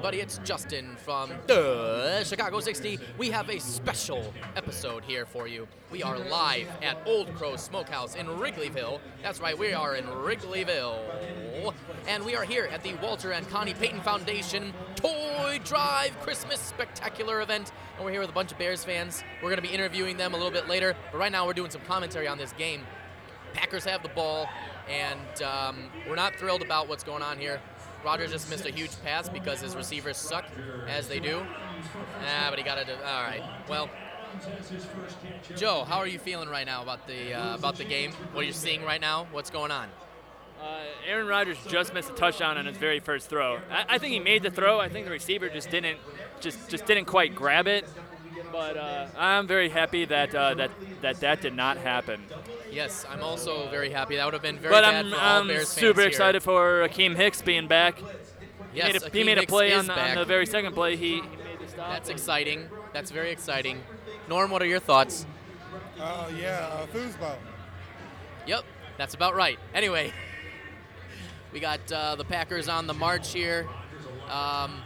everybody. It's Justin from the Chicago 60. We have a special episode here for you. We are live at Old Crow Smokehouse in Wrigleyville. That's right, we are in Wrigleyville. And we are here at the Walter and Connie Payton Foundation Toy Drive Christmas Spectacular event. And we're here with a bunch of Bears fans. We're going to be interviewing them a little bit later. But right now, we're doing some commentary on this game. Packers have the ball, and um, we're not thrilled about what's going on here. Rodgers just missed a huge pass because his receivers suck, as they do. Ah, but he got it. All right. Well, Joe, how are you feeling right now about the uh, about the game? What are you seeing right now? What's going on? Uh, Aaron Rodgers just missed a touchdown on his very first throw. I, I, think he made the throw. I think the receiver just didn't just just didn't quite grab it. But uh, I'm very happy that uh, that that that did not happen. Yes, I'm also very happy. That would have been very but bad I'm, for all I'm Bears super fans excited for Akiem Hicks being back. Yes, he made a, he made a play on the, on the very second play. He, he made the stop. That's exciting. That's very exciting. Norm, what are your thoughts? Uh, yeah, uh, foosball. Yep, that's about right. Anyway, we got uh, the Packers on the march here. Um,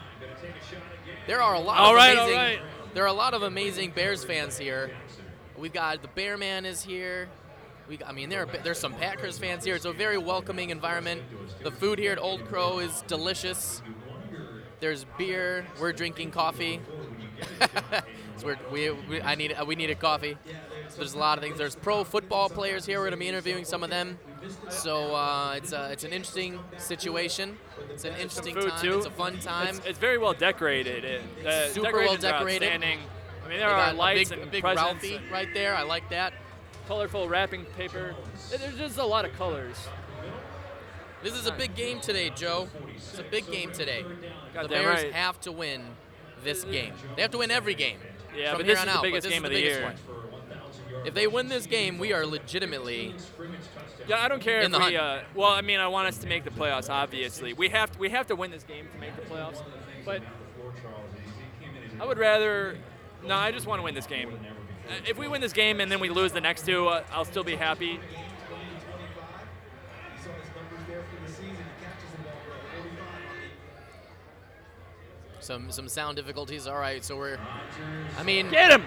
there are a lot All of right, amazing. right. There are a lot of amazing Bears fans here. We've got the Bear Man is here. We, I mean, there are, there's some Packers fans here. It's a very welcoming environment. The food here at Old Crow is delicious. There's beer. We're drinking coffee. So we're, we, we, I need, we needed coffee. So there's a lot of things. There's pro football players here. We're going to be interviewing some of them. So uh, it's, a, it's an interesting situation. It's an interesting time. too. It's a fun time. It's, it's very well decorated. It, uh, Super well decorated. I mean, They there are got lights a big, and big presents, Ralphie right there. I like that. Colorful wrapping paper. There's just a lot of colors. This is a big game today, Joe. It's a big game today. the Bears right. have to win this game. They have to win every game. Yeah, from but here this on is the out, biggest game of the the year. one. If they win this game, we are legitimately Yeah, I don't care if we. Uh, well, I mean, I want us to make the playoffs. Obviously, we have to, we have to win this game to make the playoffs. But I would rather. No, I just want to win this game. Uh, If we win this game and then we lose the next two, uh, I'll still be happy. some some sound difficulties. All right, so we're. I mean, Get him!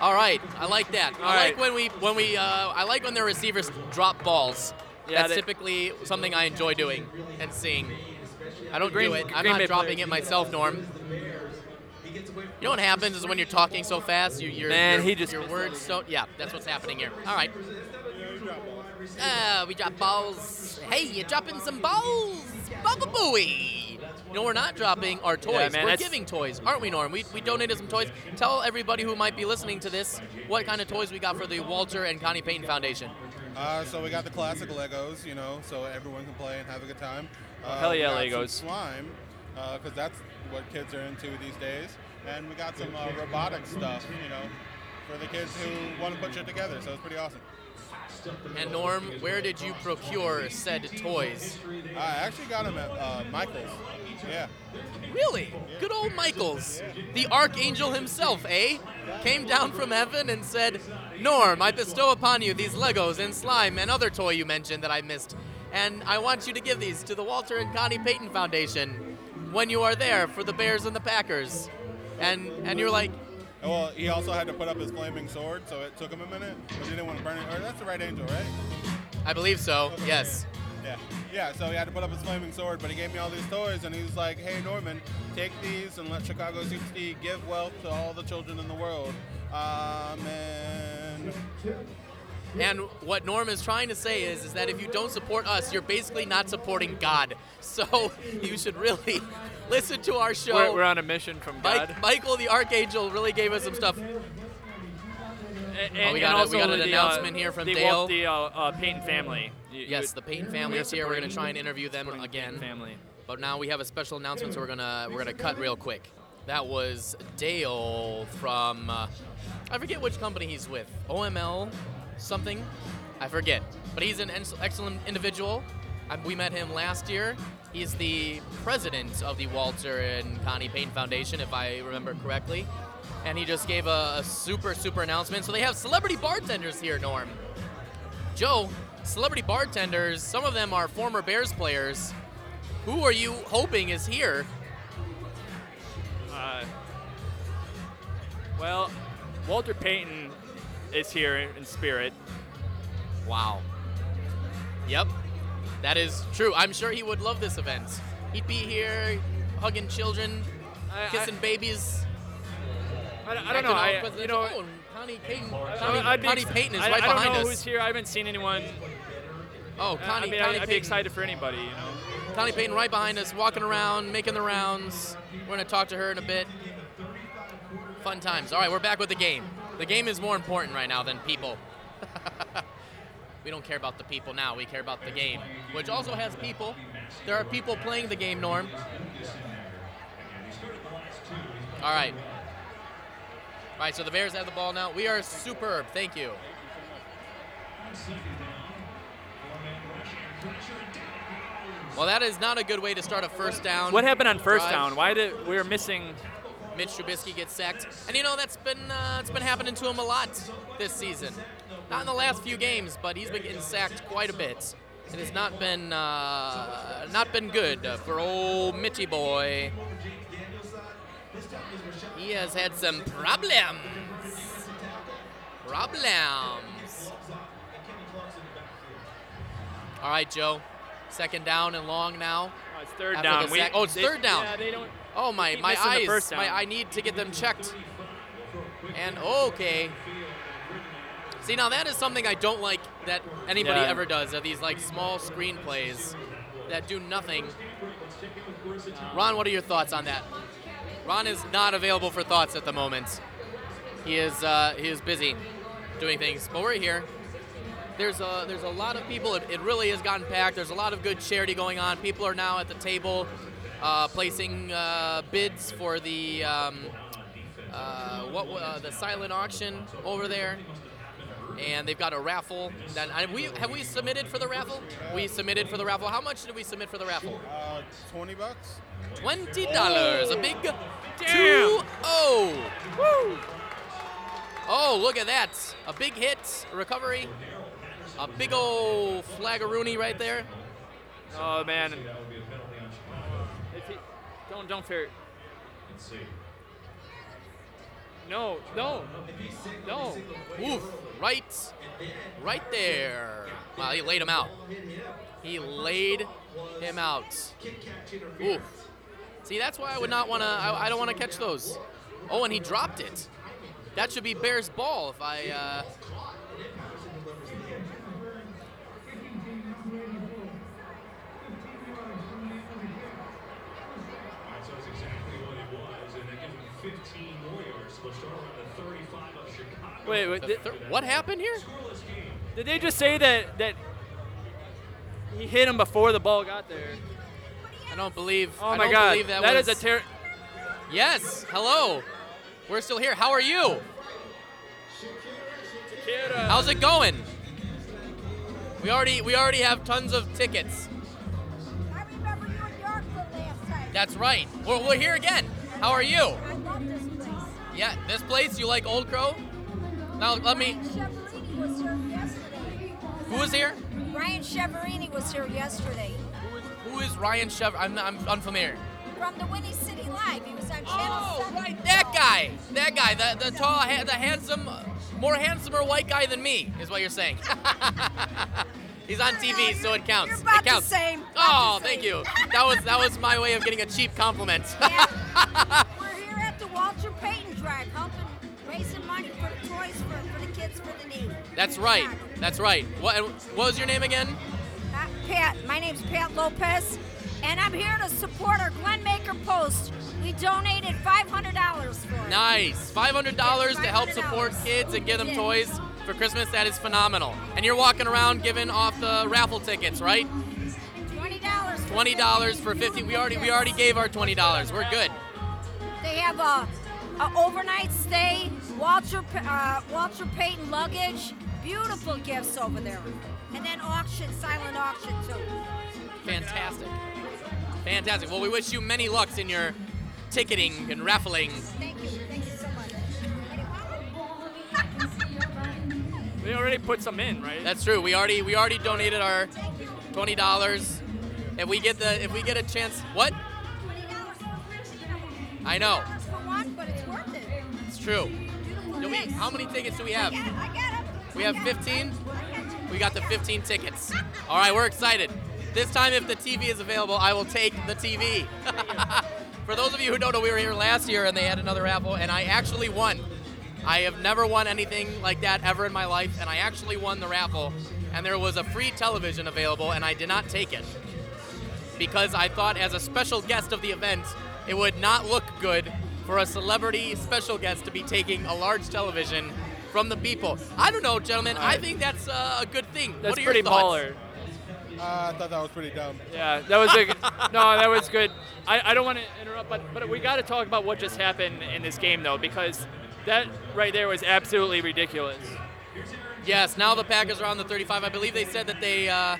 all right. I like that. All I like when we when we. Uh, I like when their receivers drop balls. Yeah, That's they- typically something I enjoy doing and seeing. I don't Green- do it. I'm Green not Bay dropping players. it myself, Norm. You know what happens is when you're talking so fast, you, your Man, your, he just your words don't. Yeah, that's what's happening here. All right. Ah, we drop balls. Hey, you're dropping some balls. Baba booey. You know, we're not dropping our toys. Yeah, man, we're giving toys, aren't we, Norm? We, we donated some toys. Tell everybody who might be listening to this what kind of toys we got for the Walter and Connie Payton Foundation. Uh, so we got the classic Legos, you know, so everyone can play and have a good time. Uh, hell yeah, we got Legos. Some slime, because that's what kids are into these days. And we got some uh, robotic stuff, you know, for the kids who want to put shit together. So it's pretty awesome. And Norm, where did you procure said toys? I actually got them at uh, Michael's. Yeah. Really? Good old Michaels. The archangel himself, eh? Came down from heaven and said, Norm, I bestow upon you these Legos and slime and other toy you mentioned that I missed. And I want you to give these to the Walter and Connie Payton Foundation when you are there for the Bears and the Packers. And and you're like, Well, he also had to put up his flaming sword, so it took him a minute, but he didn't want to burn it. Or that's the right angel, right? I believe so, yes. Yeah. Yeah, so he had to put up his flaming sword, but he gave me all these toys, and he was like, hey, Norman, take these and let Chicago 60 give wealth to all the children in the world. Amen. And what Norm is trying to say is, is that if you don't support us, you're basically not supporting God. So you should really listen to our show. We're, we're on a mission from God. Mike, Michael the Archangel really gave us some stuff. And, Oh, we and got a- we got an the, announcement uh, here from the, Dale. The uh, uh, Payton family. You- Yes, you- the Payton family is here. We're going to try and interview them supporting the Payton again. Family. But now we have a special announcement, so we're gonna we're gonna cut real quick. That was Dale from uh, I forget which company he's with. OML something, I forget. But he's an ex- excellent individual. We met him last year. He's the president of the Walter and Connie Payton Foundation, if I remember correctly. And he just gave a, a super super announcement. So they have celebrity bartenders here, Norm. Joe, celebrity bartenders. Some of them are former Bears players Who are you hoping is here? Uh, well, Walter Payton is here in spirit. Wow. Yep, that is true. I'm sure he would love this event. He'd be here hugging children, I, kissing babies. I, I, I don't know. I, you know, oh, Connie Payton. Connie, Connie Payton is I, right I don't know us. who's here. I haven't seen anyone. Oh, Connie, I mean, Connie I'd, I'd be excited for anybody. You know. Connie Payton right behind us, walking around, making the rounds. We're going to talk to her in a bit. Fun times. All right, we're back with the game. The game is more important right now than people. we don't care about the people now. We care about the game, which also has people. There are people playing the game, Norm. All right. All right, so the Bears have the ball now. We are superb. Thank you. Well, that is not a good way to start a first down. What happened on first drive. down? Why did we were missing? Mitch Trubisky gets sacked, and you know that's been uh, it's been happening to him a lot this season. Not in the last few games, but he's been getting sacked quite a bit. It has not been uh, not been good for old Mitchy boy. He has had some problems. Problems. All right, Joe. Second down and long now. Oh, it's third After down. We- oh, it's they- third down. Yeah, they don't. Oh my my eyes! My I need to get them checked. And okay. See now that is something I don't like that anybody Yeah. ever does. Are these like small screenplays that do nothing? Ron, what are your thoughts on that? Ron is not available for thoughts at the moment. He is uh, he is busy doing things, but we're here. There's a there's a lot of people. It, it really has gotten packed. There's a lot of good charity going on. People are now at the table, uh, placing uh, bids for the um, uh, what uh, the silent auction over there, and they've got a raffle. That I, we have we submitted for the raffle. We submitted for the raffle. How much did we submit for the raffle? Uh, 20 bucks? Twenty dollars. A big Damn. two oh. Woo. Oh, look at that! A big hit, recovery, a big old flaggeroonie right there. Oh man. Don't don't fear. No, no, no. Oof! Right, right there. Wow, he laid him out. He laid him out. Oof. See, that's why I would not want to. I, I don't want to catch those. Oh, and he dropped it. That should be Bears ball if I. Uh, So that's exactly what it was, and they give him 15 more yards. So they'll start around the 35 of Chicago. Wait, wait. the Did, thir- what happened here? Did they just say that that he hit him before the ball got there? I don't believe. Oh I my don't God, believe that, that was, is a ter- Yes. Hello. We're still here. How are you? Shakira. How's it going? We already we already have tons of tickets. I remember you in Yorkville last time. That's right. We're, we're here again. How are you? Yeah, this place. You like Old Crow? Now let me. Ryan Chiaverini was here yesterday. Who is here? Ryan Chiaverini was here yesterday. Who is, who is Ryan Chev? I'm I'm unfamiliar. From the Windy City Live. He was on Channel Oh, 7. right, that guy. That guy. The the tall, ha- the handsome, more handsomer white guy than me is what you're saying. He's on TV, so it counts. You're about it counts. the same. Oh, about Oh, the thank you. That was that was my way of getting a cheap compliment. Yeah. That's right. That's right. What what was your name again? Uh, Pat, my name's Pat Lopez, and I'm here to support our Glenmaker Post. We donated $500 for it. Nice. Five hundred dollars to help support kids and give them toys for Christmas. That is phenomenal. And you're walking around giving off the raffle tickets, right? $20. for Twenty dollars for fifty. We already we already gave our twenty dollars. We're good. They have a, a overnight stay, Walter uh, Walter Payton luggage, beautiful gifts over there, and then auction, silent auction too. Fantastic. Fantastic. Well, we wish you many lucks in your ticketing and raffling. Thank you, thank you so much. We already put some in, right? That's true. We already we already donated our twenty dollars. if we get the if we get a chance, what? I know. For one, but it's worth it. It's true. Do we, how many tickets do we have? I get. I get it. We have 15? I get it. We got the 15 tickets. All right, we're excited. This time, if the TV is available, I will take the TV. For those of you who don't know, we were here last year and they had another raffle, and I actually won. I have never won anything like that ever in my life, and I actually won the raffle. And there was a free television available, and I did not take it because I thought, as a special guest of the event, it would not look good for a celebrity special guest to be taking a large television from the people. I don't know, gentlemen. I think that's uh, a good thing. That's what are your pretty thoughts? baller. Uh, I thought that was pretty dumb. Yeah, that was a no. That was good. I, I don't want to interrupt, but but we got to talk about what just happened in this game though, because that right there was absolutely ridiculous. Yes. Now the Packers are on the 35. I believe they said that they uh,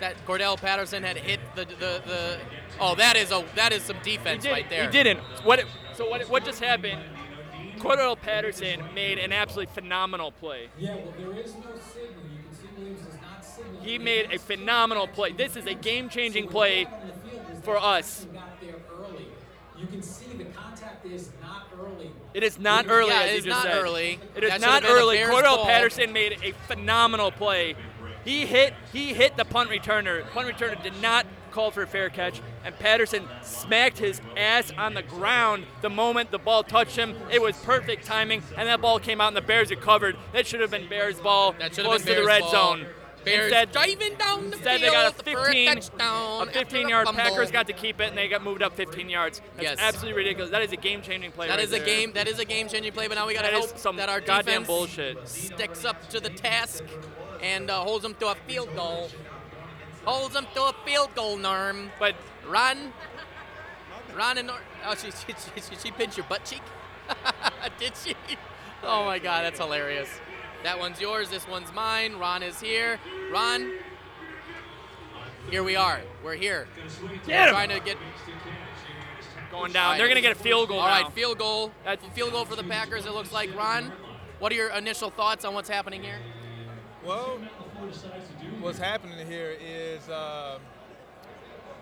that Cordarrelle Patterson had hit the, the the. Oh, that is a that is some He, defense did, right there. he didn't. What? it- So what? What just happened? Cordarrelle Patterson made an absolutely phenomenal play. Yeah, well, there is no signal. You can see Williams is not signaling. He made a phenomenal play. This is a game-changing play for us. Got. You can see the contact is not early. It is not early. Yeah, as it you is just not said. early. It is That should not have been a early. Bears Cordarrelle. Patterson made a phenomenal play. He hit. He hit the punt returner. Punt returner did not call for a fair catch, and Patterson smacked his ass on the ground the moment the ball touched him. It was perfect timing, and that ball came out, and the Bears recovered. That should have been Bears ball. That close been to the red ball. zone. Bears instead, driving down the Instead, field they got a for 15, touchdown a 15 yard fumble. Packers got to keep it, and they got moved up 15 yards. That's Yes. absolutely ridiculous. That is a game-changing play. That right is a there. game. That is a game-changing play. But now we got to hope some that our goddamn defense bullshit. sticks up to the task and uh, holds them to a field goal. Holds them to a field goal, Norm. But Run, run, and Norm. Oh, she she, she, she pinched your butt cheek. Did she? Oh my God, that's hilarious. That one's yours. This one's mine. Ron is here. Ron. Here we are. We're here. Get We're him! trying to get going down. They're going to get a field goal All now. right, field goal. That's- field goal for the Packers. It looks like Ron. What are your initial thoughts on what's happening here? Well, what's happening here is uh,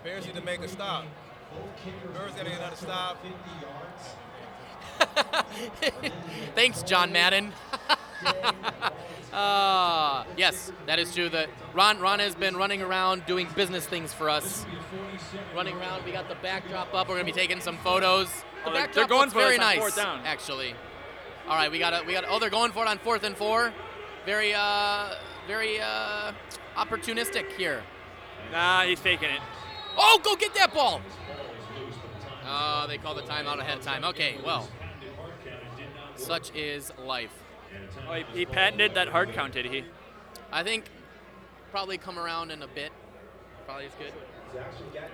Bears need to make a stop. Bears got to get another stop. Thanks, John Madden. uh, yes, that is true. That Ron Ron has been running around doing business things for us. Running around. We got the backdrop up. We're gonna be taking some photos. The Oh, they're- backdrop they're going looks for very us on nice, fourth down. actually. All right, we got to we got. Oh, they're going for it on fourth and four. Very uh, very uh, opportunistic here. Nah, he's faking it. Oh, go get that ball. Oh, they call the timeout ahead of time. Okay, well, such is life. Oh, he, he patented that hard count, did he? I think probably come around in a bit. Probably is good.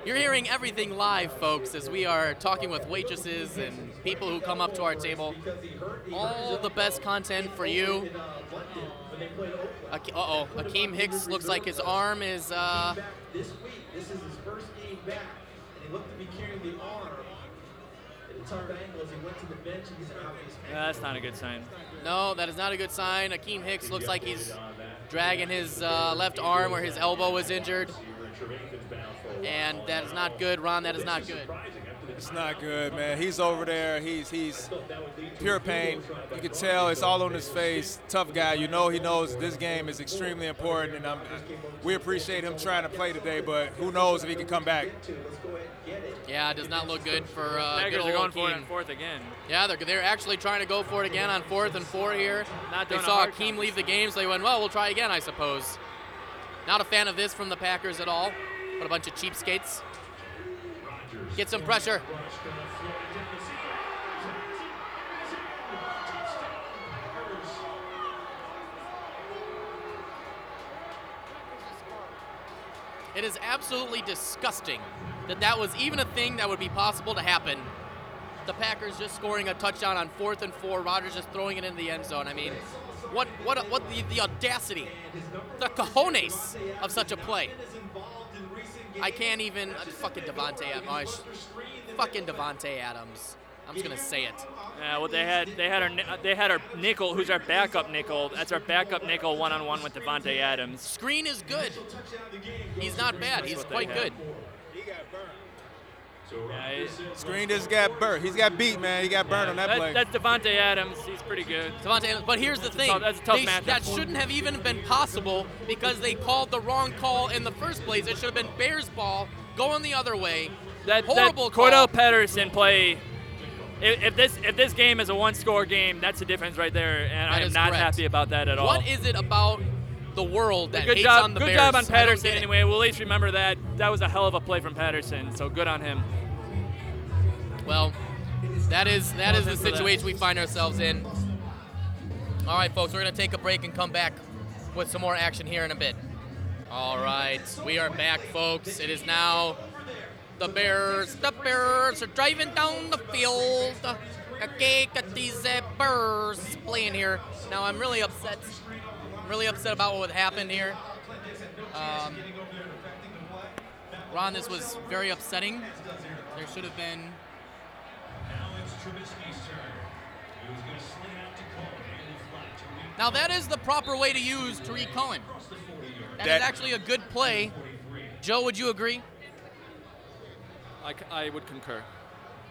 You're hearing everything live, folks, as we are talking with waitresses and people who come up to our table. All the best content for you. Uh oh, Akiem Hicks looks like his arm is. Uh, this week. This is his first game back, and he looked to be carrying the arm at a tough angle as he went to the bench and he's out Yeah, that's not a good sign. no, that is not a good sign. Akiem Hicks looks like he's dragging his uh, left arm where his elbow was injured. And that is not good, Ron. That is not good. It's not good, man. He's over there. He's he's pure pain. You can tell it's all on his face. Tough guy. You know he knows this game is extremely important, and um, we appreciate him trying to play today. But who knows if he can come back? Yeah, it does not look good for uh, good Packers old are going for it on fourth again. Yeah, they're, they're actually trying to go for it again on fourth and four here. Not they doing a saw hard Akiem leave the game, so they went, well, we'll try again, I suppose. Not a fan of this from the Packers at all. But a bunch of cheapskates. Get some pressure. It is absolutely disgusting that that was even a thing that would be possible to happen. The Packers just scoring a touchdown on fourth and four. Rodgers just throwing it in the end zone. I mean, what what what the, the audacity, the cojones of such a play. I can't even uh, fucking Davante Adams. Fucking Davante Adams. I'm just gonna say it. Yeah, well, they had they had our they had our nickel, who's our backup nickel. That's our backup nickel, one on one with Davante Adams. Skrine is good. He's not bad. He's quite good. Uh, yeah, Skrine just got burnt. He's got beat, man. He got burned on that, that- play. that's Davante Adams. He's pretty good. Davante, but here's the thing. tough- that's a tough They matchup. that shouldn't have even been possible because they called the wrong call in the first place. It should have been Bears ball going the other way. That, Horrible that call. Cordarrelle Patterson play. If, if this if this game is a one-score game, that's the difference right there, and I am not correct. happy about that at all. What is it about the world that good hates job, on the good Bears? job on Patterson. Anyway, we'll at least remember that that was a hell of a play from Patterson. So good on him. Well, that is that is the Well, for that. situation we find ourselves in. All right, folks, we're gonna take a break and come back with some more action here in a bit. All right, we are back, folks. It is now the Bears. The Bears are driving down the field. Okay, got these Bears playing here. Now I'm really upset. I'm really upset about what happened here. Um, Ron, this was very upsetting. There should have been Now it's Trubisky's turn. He was going to sling out to Cohen in the flat. Tarik Now that is the proper way to use Tarik Cohen. That is actually a good play. Joe, would you agree? I, I would concur.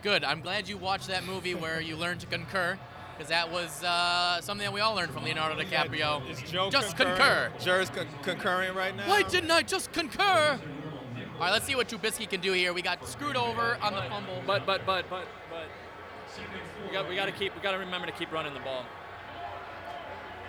Good. I'm glad you watched that movie where you learned to concur, because that was uh, something that we all learned from Leonardo DiCaprio. Is Joe just concurring? concur. Jer's con- concurring right now. Why didn't I just concur? All right, let's see what Trubisky can do here. We got screwed over on the fumble. But but but but but we got we got to keep we got to remember to keep running the ball.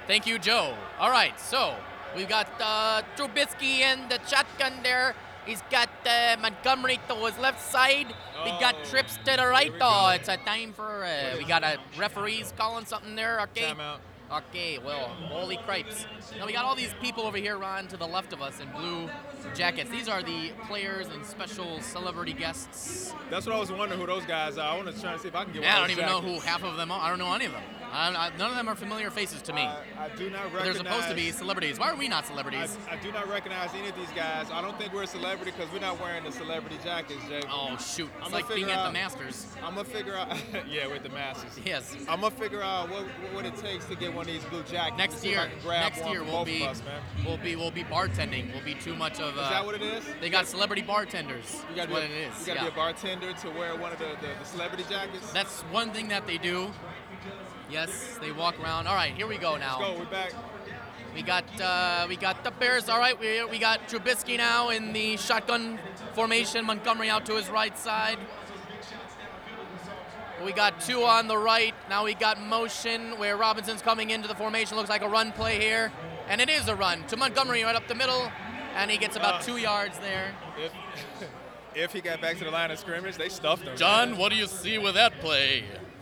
Thank you, Joe. All right, so we've got uh, Trubisky in the shotgun there. He's got uh, Montgomery to his left side. We got Oh, trips to the right. Oh, it's a time for. Uh, we got a referees calling something there. Okay. Timeout. Okay. Well, holy cripes. Now we got all these people over here, Ron, to the left of us in blue jackets. These are the players and special celebrity guests. That's what I was wondering who those guys are. I want to try to see if I can get Yeah, I don't even those know who half of them are. I don't know any of them. I, I, none of them are familiar faces to me. I, I do not But They're supposed to be celebrities. Why are we not celebrities? I do not recognize any of these guys. I don't think we're a celebrity because we're not wearing the celebrity jackets, Jay. Oh shoot! It's I'ma like being figure at the Masters. I'm gonna figure out. yeah, with the Masters. Yes. I'm gonna figure out what what it takes to get one of these blue jackets. Next year, next year we'll be us, we'll be we'll be bartending. We'll be too much of. Uh, Is that what it is? They got celebrity bartenders. You gotta what be, it a- is. You gotta yeah. be a bartender to wear one of the, the, the celebrity jackets. That's one thing that they do. Yes, they walk around. All right, here we go now. Let's go. We're back. We got uh, we got the Bears. All right, we, we got Trubisky now in the shotgun formation. Montgomery out to his right side. We got two on the right. Now we got motion where Robinson's coming into the formation. Looks like a run play here, and it is a run to Montgomery right up the middle, and he gets about Uh, two yards there. If if he got back to the line of scrimmage, they stuffed him. John, what do you see with that play?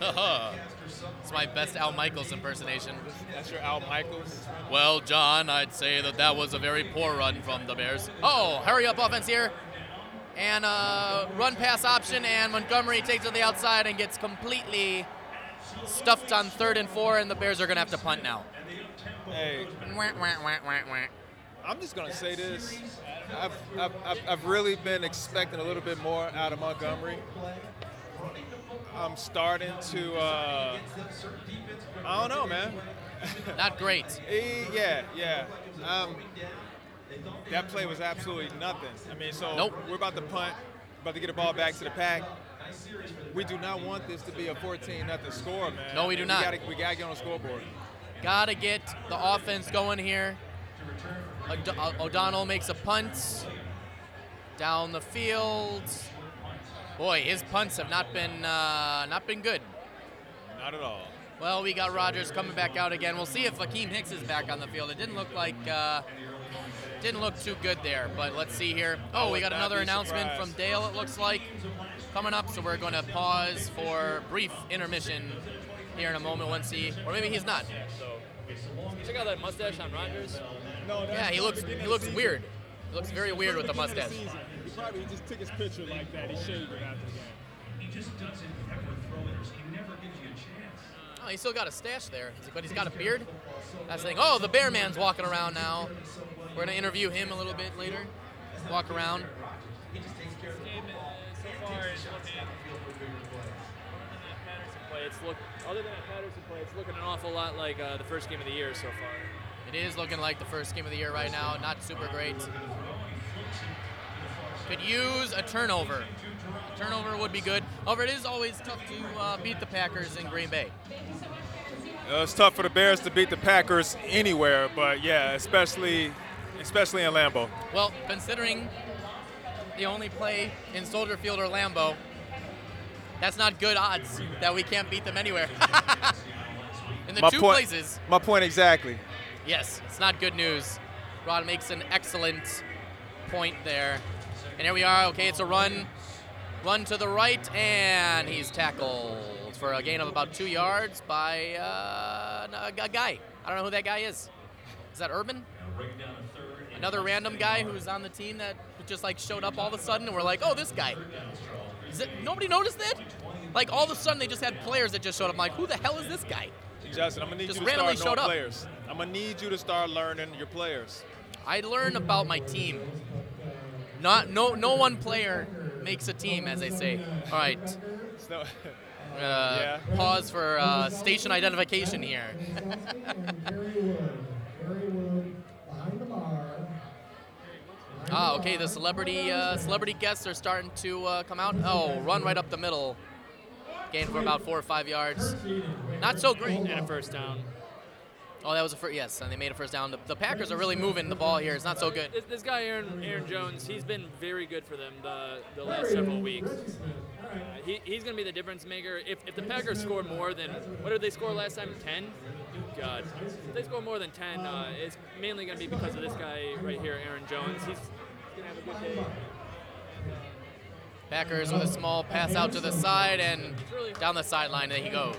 it's my best Al Michaels impersonation. That's your Al Michaels. Well, John, I'd say that that was a very poor run from the Bears. Oh, hurry up offense here. And uh, run pass option, and Montgomery takes it to the outside and gets completely stuffed on third and four, and the Bears are going to have to punt now. Hey, Wah, wah, wah, wah, wah. I'm just gonna say this. I've, I've, I've really been expecting a little bit more out of Montgomery. I'm starting to. Uh, I don't know, man. Not great. Yeah, yeah. Um, that play was absolutely nothing. I mean, so Nope. we're about to punt, about to get the ball back to the pack. We do not want this to be a 14 nothing score, man. No, we do And not. We gotta, we gotta get on the scoreboard. Got to get the offense going here. O'D- O'Donnell makes a punt down the field. Boy, his punts have not been uh, not been good. Not at all. Well, we got Rodgers coming back out again. We'll see if Akiem Hicks is back on the field. It didn't look like uh, didn't look too good there, but let's see here. Oh, we got another announcement from Dale. It looks like coming up, so we're going to pause for brief intermission here in a moment. Once he, or maybe he's not. Check out that mustache on Rodgers. No, Yeah, he looks he looks weird. He looks very weird with the mustache. He probably just took his picture like that. He shaved it after the game. He just doesn't ever throw it. He never gives you a chance. Oh, he's still got a stash there, but he's got a beard. That's the thing. Oh, the Bear Man's walking around now. We're gonna interview him a little bit later. Walk around. He just takes care of the ball so far, it's looking. Play, it's look, other than that Patterson play, it's looking an awful lot like uh, the first game of the year so far. It is looking like the first game of the year right now. Not super great. Could use a turnover. Turnover would be good. However, it is always tough to uh, beat the Packers in Green Bay. Uh, it's tough for the Bears to beat the Packers anywhere, but yeah, especially especially in Lambeau. Well, considering the only play in Soldier Field or Lambeau, that's not good odds that we can't beat them anywhere. in the my two point, places, My point exactly. yes, it's not good news. Rod makes an excellent point there. And here we are. Okay, it's a run. Run to the right, and he's tackled for a gain of about two yards by uh, a guy. I don't know who that guy is. Is that Urban? Another random guy who's on the team that just like showed up all of a sudden, and we're like, oh, this guy. Is it, nobody noticed that? Like all of a sudden, they just had players that just showed up. I'm like, who the hell is this guy? Justin, I'm gonna need Just you to randomly start knowing up. players. I'm gonna need you to start learning your players. I learn about my team. Not no no one player makes a team, as they say. All right. So, Uh, Pause for uh, station identification here. ah, okay. The celebrity uh, celebrity guests are starting to uh, come out. Oh, run right up the middle. Gain for about four or five yards. Not so great. And a first down. Oh, that was a first. Yes, and they made a first down. The, the Packers are really moving the ball here. It's not so good. This, this guy, Aaron, Aaron Jones, he's been very good for them the, the last several weeks. Uh, he, he's going to be the difference maker. If, if the Packers score more than, what did they score last time? 10? God. If they score more than 10, uh, it's mainly going to be because of this guy right here, Aaron Jones. He's going to have a good day. Packers with a small pass out to the side and down the sideline, and he goes.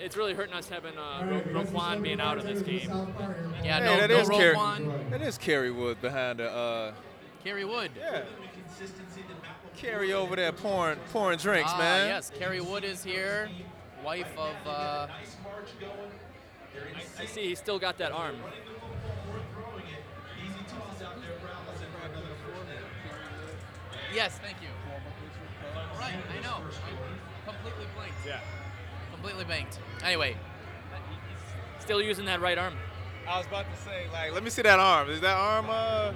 It's really hurting us having uh, Ro- Roquan being out of this game. Yeah, hey, no, that no is Car- Roquan. that is Kerry Wood behind the uh, Kerry Wood. yeah. Kerry over there pouring pouring drinks, ah, man. Yes, Kerry Wood is here, wife of. Uh, I see he's still got that arm. yes, thank you. Right, I know. I completely blanked. Yeah. Completely blanked. Anyway, Still using that right arm. I was about to say, like, let me see that arm. Is that arm uh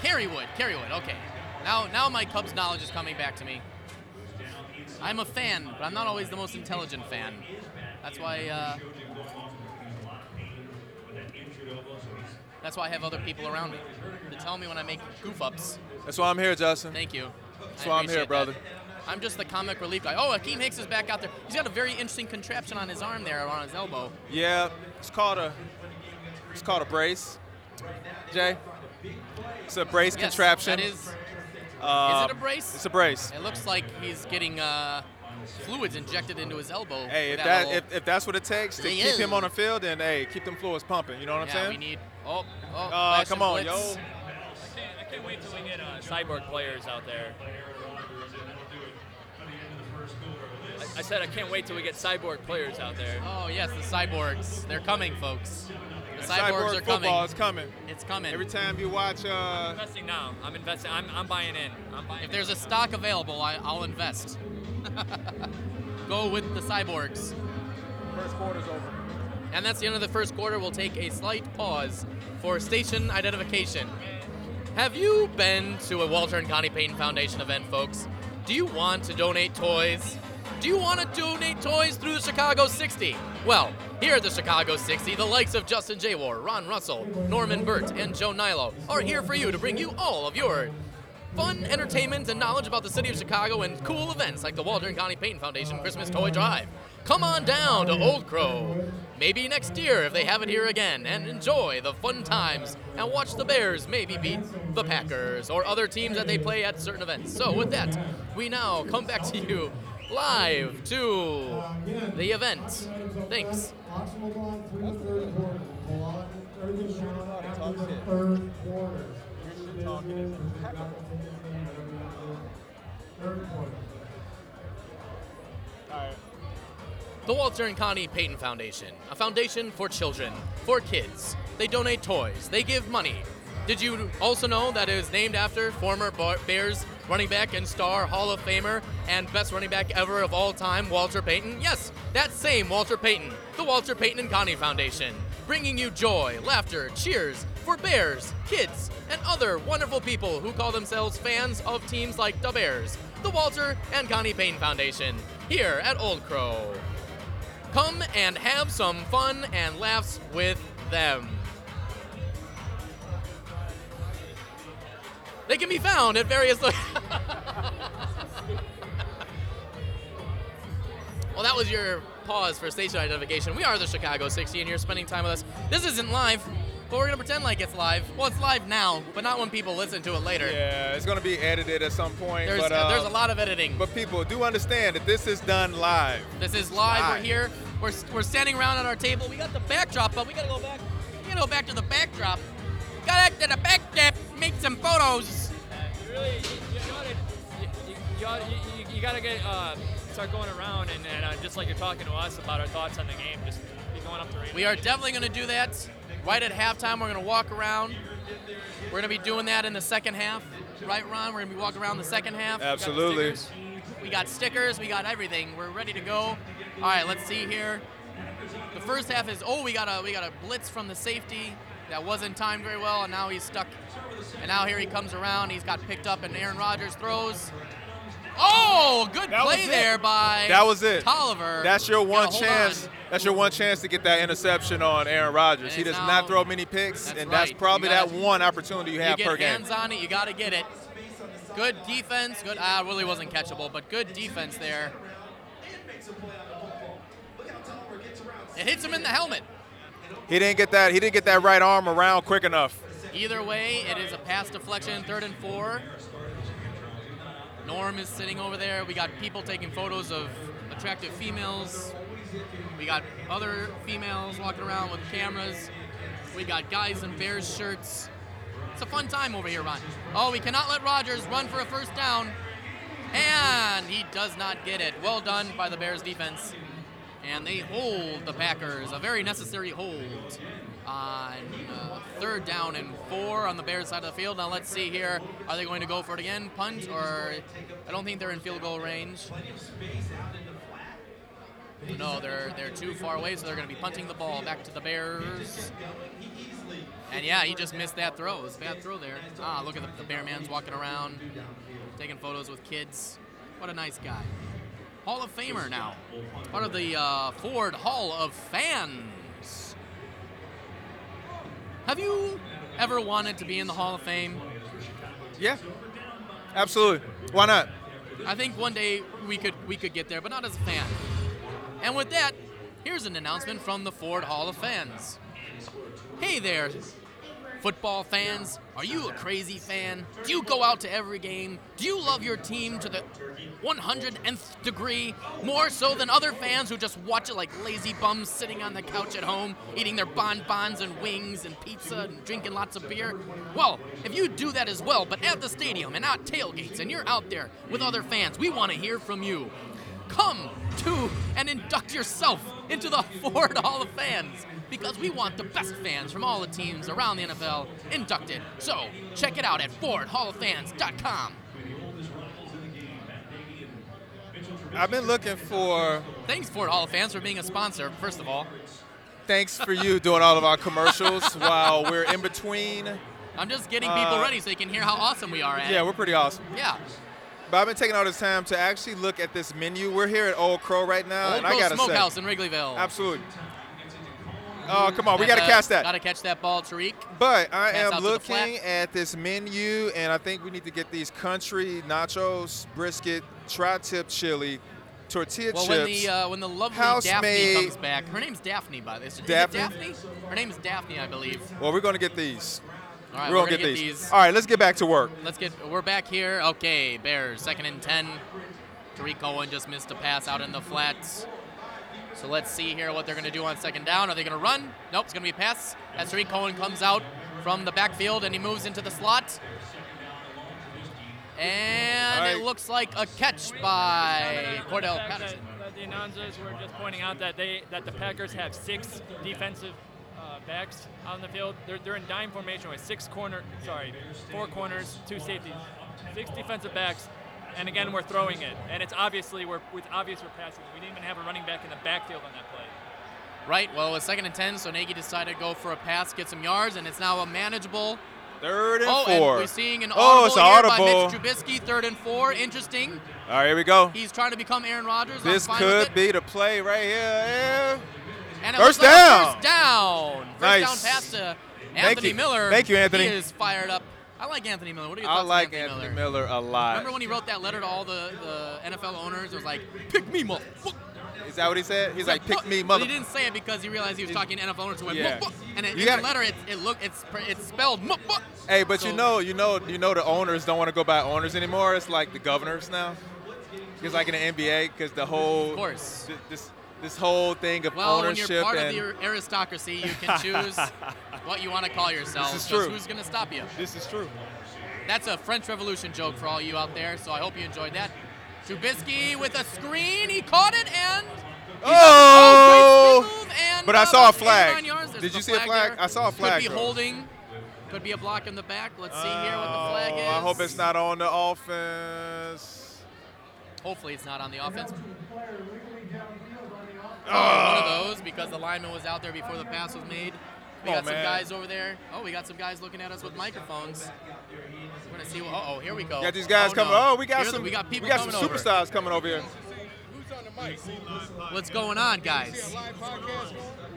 Kerry Wood. Kerry Wood. Okay. Now, now my Cubs knowledge is coming back to me. I'm a fan, but I'm not always the most intelligent fan. That's why. Uh, that's why I have other people around me to tell me when I make goof ups. That's why I'm here, Justin. Thank you. That's I why I'm here, brother. that. I'm just the comic relief guy. Oh, Akiem Hicks is back out there. He's got a very interesting contraption on his arm there, on his elbow. Yeah, it's called a it's called a brace. Jay. It's a brace Yes, contraption. That is. Uh, is it a brace? It's a brace. It looks like he's getting uh, fluids injected into his elbow. Hey, if that little- if, if that's what it takes to Yeah. keep him on the field, then hey, keep them fluids pumping. You know what I'm yeah, saying? we need. Oh, oh. Uh, come on, blitz. yo. I can't, I can't wait till we get uh, cyborg players out there. I, I said I can't wait till we get cyborg players out there. Oh yes, the cyborgs. They're coming, folks. The And cyborgs cyborg are football coming. is coming. It's coming. Every time you watch, uh, I'm investing now. I'm investing. I'm, I'm buying in. I'm buying If there's a stock available, I, I'll invest. Go with the cyborgs. first quarter's over. And that's the end of the first quarter. We'll take a slight pause for station identification. Have you been to a Walter and Connie Payton Foundation event, folks? Do you want to donate toys? Do you want to donate toys through the Chicago 60? Well, here at the Chicago 60, the likes of Justin Jaywar, Ron Russell, Norman Burt, and Joe Nilo are here for you to bring you all of your fun, entertainment, and knowledge about the city of Chicago and cool events like the Walter and Connie Payton Foundation Christmas Toy Drive. Come on down to Old Crow, maybe next year if they have it here again, and enjoy the fun times and watch the Bears maybe beat the Packers or other teams that they play at certain events. So, with that, we now come back to you live to the event. Thanks. The Walter and Connie Payton Foundation, a foundation for children, for kids. They donate toys, they give money. Did you also know that it was named after former Bears running back and star Hall of Famer and best running back ever of all time, Walter Payton? Yes, that same Walter Payton, the Walter Payton and Connie Foundation, bringing you joy, laughter, cheers for Bears, kids, and other wonderful people who call themselves fans of teams like the Bears. the Walter and Connie Payne Foundation, here at Old Crow. Come and have some fun and laughs with them. They can be found at various. Lo- well, that was your pause for station identification. We are the Chicago 60, and you're spending time with us. This isn't live, but we're gonna pretend like it's live. Well, it's live now, but not when people listen to it later. Yeah, it's going to be edited at some point. There's but, uh, there's a lot of editing. But people do understand that this is done live. This is live. We're here. We're, we're standing around at our table. We got the backdrop, but we gotta go back. We gotta go back to the backdrop. Got back to the backdrop. Make some photos. You really, you, you, gotta, you, you, you, gotta- get uh, start going around and, and uh, just like you're talking to us about our thoughts on the game, just be going up the radio. We are definitely gonna do that. Right at halftime, we're gonna walk around. We're gonna be doing that in the second half. Right, Ron? We're gonna be walking around the second half. Absolutely. We got stickers. We got everything. We're ready to go. All right, let's see here. The first half is oh, we got a we got a blitz from the safety that wasn't timed very well, and now he's stuck. And now here he comes around. He's got picked up, and Aaron Rodgers throws. Oh, good That play there by That was it. Toliver. That's your one chance. on. That's your one chance to get that interception on Aaron Rodgers. He does now- not throw many picks, That's and right. that's probably gotta- that one opportunity you You have get per game. hands on it, you got to get it. Good defense. Good. Ah, really wasn't catchable, but good defense there. It hits him in the helmet. He didn't get that. He didn't get that right arm around quick enough. Either way, it is a pass deflection, third and four. Norm is sitting over there. We got people taking photos of attractive females. We got other females walking around with cameras. We got guys in Bears shirts. It's a fun time over here, Ron. Oh, we cannot let Rodgers run for a first down. And he does not get it. Well done by the Bears defense. And they hold the Packers. A very necessary hold on uh, third down and four on the Bears side of the field. Now let's see here. Are they going to go for it again? Punt or I don't think they're in field goal range. No, they're they're too far away, so they're going to be punting the ball back to the Bears. And yeah, he just missed that throw. It was a bad throw there. Ah, look at the, the Bear man's walking around, taking photos with kids. What a nice guy. Hall of Famer now. Part of the uh, Ford Hall of Fans. Have you ever wanted to be in the Hall of Fame? Yeah, absolutely. Why not? I think one day we could we could get there, but not as a fan. And with that, here's an announcement from the Ford Hall of Fans. Hey there, football fans. Are you a crazy fan? Do you go out to every game? Do you love your team to the 100th degree? More so than other fans who just watch it like lazy bums sitting on the couch at home, eating their bonbons and wings and pizza and drinking lots of beer? Well, if you do that as well, but at the stadium and at tailgates, and you're out there with other fans, we want to hear from you. Come to and induct yourself into the Ford Hall of Fans because we want the best fans from all the teams around the NFL inducted. So check it out at FordHallOfFans.com. I've been looking for. Thanks, Ford Hall of Fans, for being a sponsor, first of all. Thanks for you doing all of our commercials while we're in between. I'm just getting people Uh, ready so you can hear how awesome we are at. Yeah, we're pretty awesome. yeah. But I've been taking all this time to actually look at this menu. We're here at Old Crow right now, Old and I gotta Smokehouse say, in Wrigleyville. absolutely. Oh, come on, we gotta catch that. Gotta catch that ball, Tarik. But I Pass am to looking at this menu, and I think we need to get these country nachos, brisket, tri-tip chili, tortilla Well, when the uh, when the lovely Daphne made- comes back, her name's Daphne, by the way. Daphne? Daphne? Her name is Daphne, I believe. well, we're gonna get these. All right, we're, we're, gonna, gonna get, these. these. All right, let's get back to work. Let's get. We're back here. Okay, Bears second and ten. Tarik Cohen just missed a pass out in the flats. So let's see here what they're going to do on second down. Are they going to run? Nope, it's going to be a pass. As Tarik Cohen comes out from the backfield and he moves into the slot. And All right. it looks like a catch by Cordarrelle The fact that- Patterson. that the announcers were just pointing out that they that the Packers have six defensive uh, backs on the field. They're, they're in dime formation with six corner, sorry, four corners, two safeties, six defensive backs, and again we're throwing it, and it's obviously we're with obvious we're passing. We didn't even have a running back in the backfield on that play. Right. Well, it was second and ten, so Nagy decided to go for a pass, get some yards, and it's now a manageable Third and oh, four. and we're seeing an oh, audible it's an here audible. by Mitch Trubisky, third and four. Interesting. All right, here we go. He's trying to become Aaron Rodgers. I'm This fine with could it. be the play right here. Yeah. And it First looks like down. First down. First Nice. down pass to Thank Anthony you. Miller. Thank you, Anthony. He is fired up. I like Anthony Miller. What are your I thoughts on like Anthony, Anthony Miller? Miller a lot. Remember when he wrote that letter to all the, the NFL owners? It was like, "Pick me, motherfucker." Is that what he said? He's like, pick me, But he didn't say it because he realized he was talking to NFL owners. So went, Yeah. And it, in gotta- the letter, it, it look it's it's spelled. "Motherfucker." Hey, but you know, you know, you know, the owners don't want to go by owners anymore. It's like the governors now. It's like in the NBA because the whole, Of course. this this whole thing of Well, when you're part and of the aristocracy, you can choose what you want to call yourself. This is true. Who's going to stop you? this is true. That's a French Revolution joke for all you out there, so I hope you enjoyed that. Trubisky with a screen, he caught it and. Oh! great and, But I uh, saw a flag. Did you the see a flag? there. I saw a flag, Could be bro. holding. Could be a block in the back. Let's see here what the flag is. Oh, I hope it's not on the offense. Hopefully it's not on the offense. Ah. One of those because the lineman was out there before the pass was made. We Come got on, some guys over there. Oh, we got some guys looking at us with microphones. We're gonna see. Uh oh, here we go. We got these guys oh, coming. no. Oh, we got Here- some. We got people we got coming some over. superstars coming over here. Who's on the mic? What's going on, guys? See a live podcast?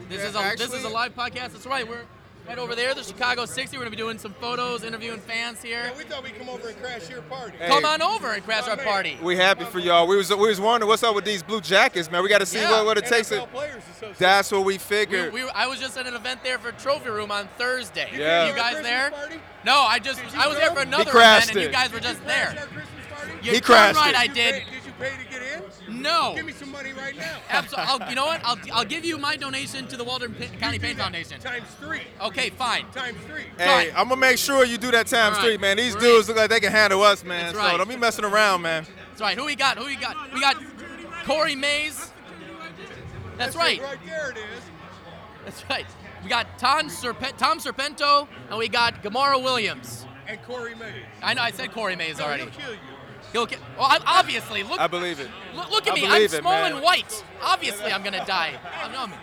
This is a this is a live podcast. That's right. We're right over there, the Chicago 60. We're gonna be doing some photos, interviewing fans here. Yeah, we thought we'd come over and crash your party. Hey. Come on over and crash our man. party. We happy for y'all. We was we was wondering what's up with these blue jackets, man. We got to see Yeah. what, what it takes. NFL To, Players Association. that's what we We, figured. we, I was just at an event there for Trophy Room on Thursday. Yeah. You guys there? party? No, I just I was there for another crashed event, and you it. guys were just you there. our party? You He darn crashed right, it. I Did you did. pay- Did you pay to? No. Give me some money right now. Absolutely. You know what? I'll, I'll give you my donation to the Waldron P- County You do Paint that Foundation. Times three. Okay, fine. Times three. hey, Done. I'm gonna make sure you do that times All right. three, man. These Great. dudes look like they can handle us, man. That's So right. don't be messing around, man. That's right. Who we got? Who we got? We got Corey Mays. That's right. Right there it is. That's right. We got Tom, Serpe- Tom Serpento, and we got Gamora Williams. And Corey Mays. I know I said Corey Mays No, already. he'll kill you. He'll get. Well, I, obviously, look. I believe it. Look, look at I me. I'm believe it, small and white. Obviously, I'm gonna die. I know me.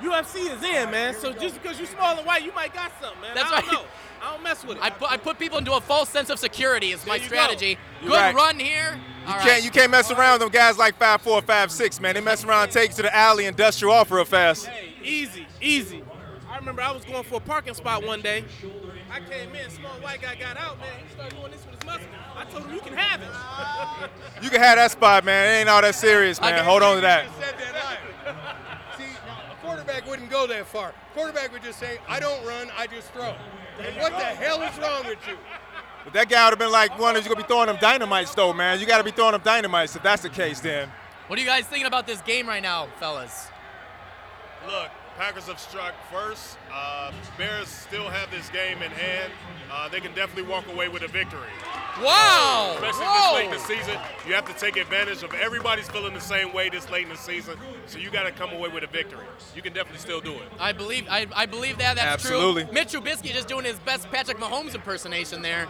UFC is in, man. So just because you're small and white, you might got something, man. That's I don't right. know. I don't mess with it. I put, I put people into a false sense of security. Is my There you go. strategy. You're Good right. run here. You All can't right. you can't mess around with them guys like five four, five six, man. They mess around take you to the alley and dust you off real fast. Hey, easy, easy. I remember I was going for a parking spot one day. I came in, small white guy got out, man. He started doing this with his muscle. I told him, you can have it. You can have that spot, man. It ain't all that serious, man. Hold on to that. You just said that. See, a quarterback wouldn't go that far. Quarterback would just say, I don't run, I just throw. And what the hell is wrong with you? But that guy would have been like one of you gonna be throwing them dynamites though, man. You gotta be throwing them dynamites if that's the case then. What are you guys thinking about this game right now, fellas? Look, Packers have struck first. Uh, Bears still have this game in hand. Uh, they can definitely walk away with a victory. Wow! Especially Whoa! this late in the season, you have to take advantage of everybody's feeling the same way this late in the season. So you got to come away with a victory. You can definitely still do it. I believe I, I believe that. That's Absolutely. true. Absolutely. Mitch Trubisky just doing his best Patrick Mahomes impersonation there.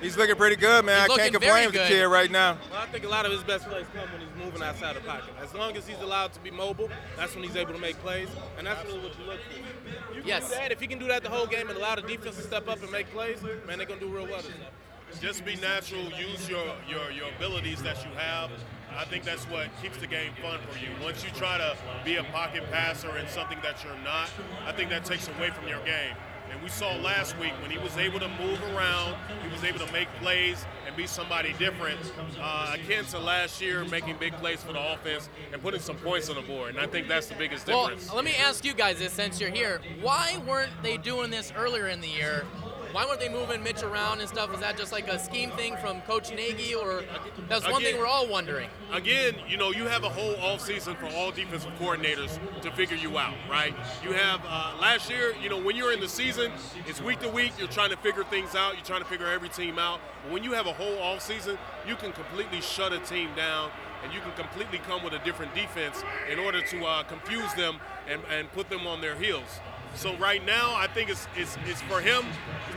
He's looking pretty good, man. He's I can't complain with the kid right now. Well, I think a lot of his best plays come when he's moving outside the pocket. As long as he's allowed to be mobile, that's when he's able to make plays, and that's really what you look for. You can Yes. do that. If he can do that the whole game and allow the defense to step up and make plays, man, they're gonna do real well this. Just be natural. Use your, your, your abilities that you have. I think that's what keeps the game fun for you. Once you try to be a pocket passer and something that you're not, I think that takes away from your game. And we saw last week when he was able to move around, he was able to make plays and be somebody different, uh, akin to last year making big plays for the offense and putting some points on the board. And I think that's the biggest difference. Well, difference. let me ask you guys this since you're here. Why weren't they doing this earlier in the year? Why weren't they moving Mitch around and stuff? Is that just like a scheme thing from Coach Nagy, or that's one thing we're all wondering? again, you know, you have a whole offseason for all defensive coordinators to figure you out, right? You have uh, last year, you know, when you're in the season, it's week to week. You're trying to figure things out. You're trying to figure every team out. But when you have a whole offseason, you can completely shut a team down and you can completely come with a different defense in order to uh, confuse them and, and put them on their heels. So right now, I think it's, it's, it's for him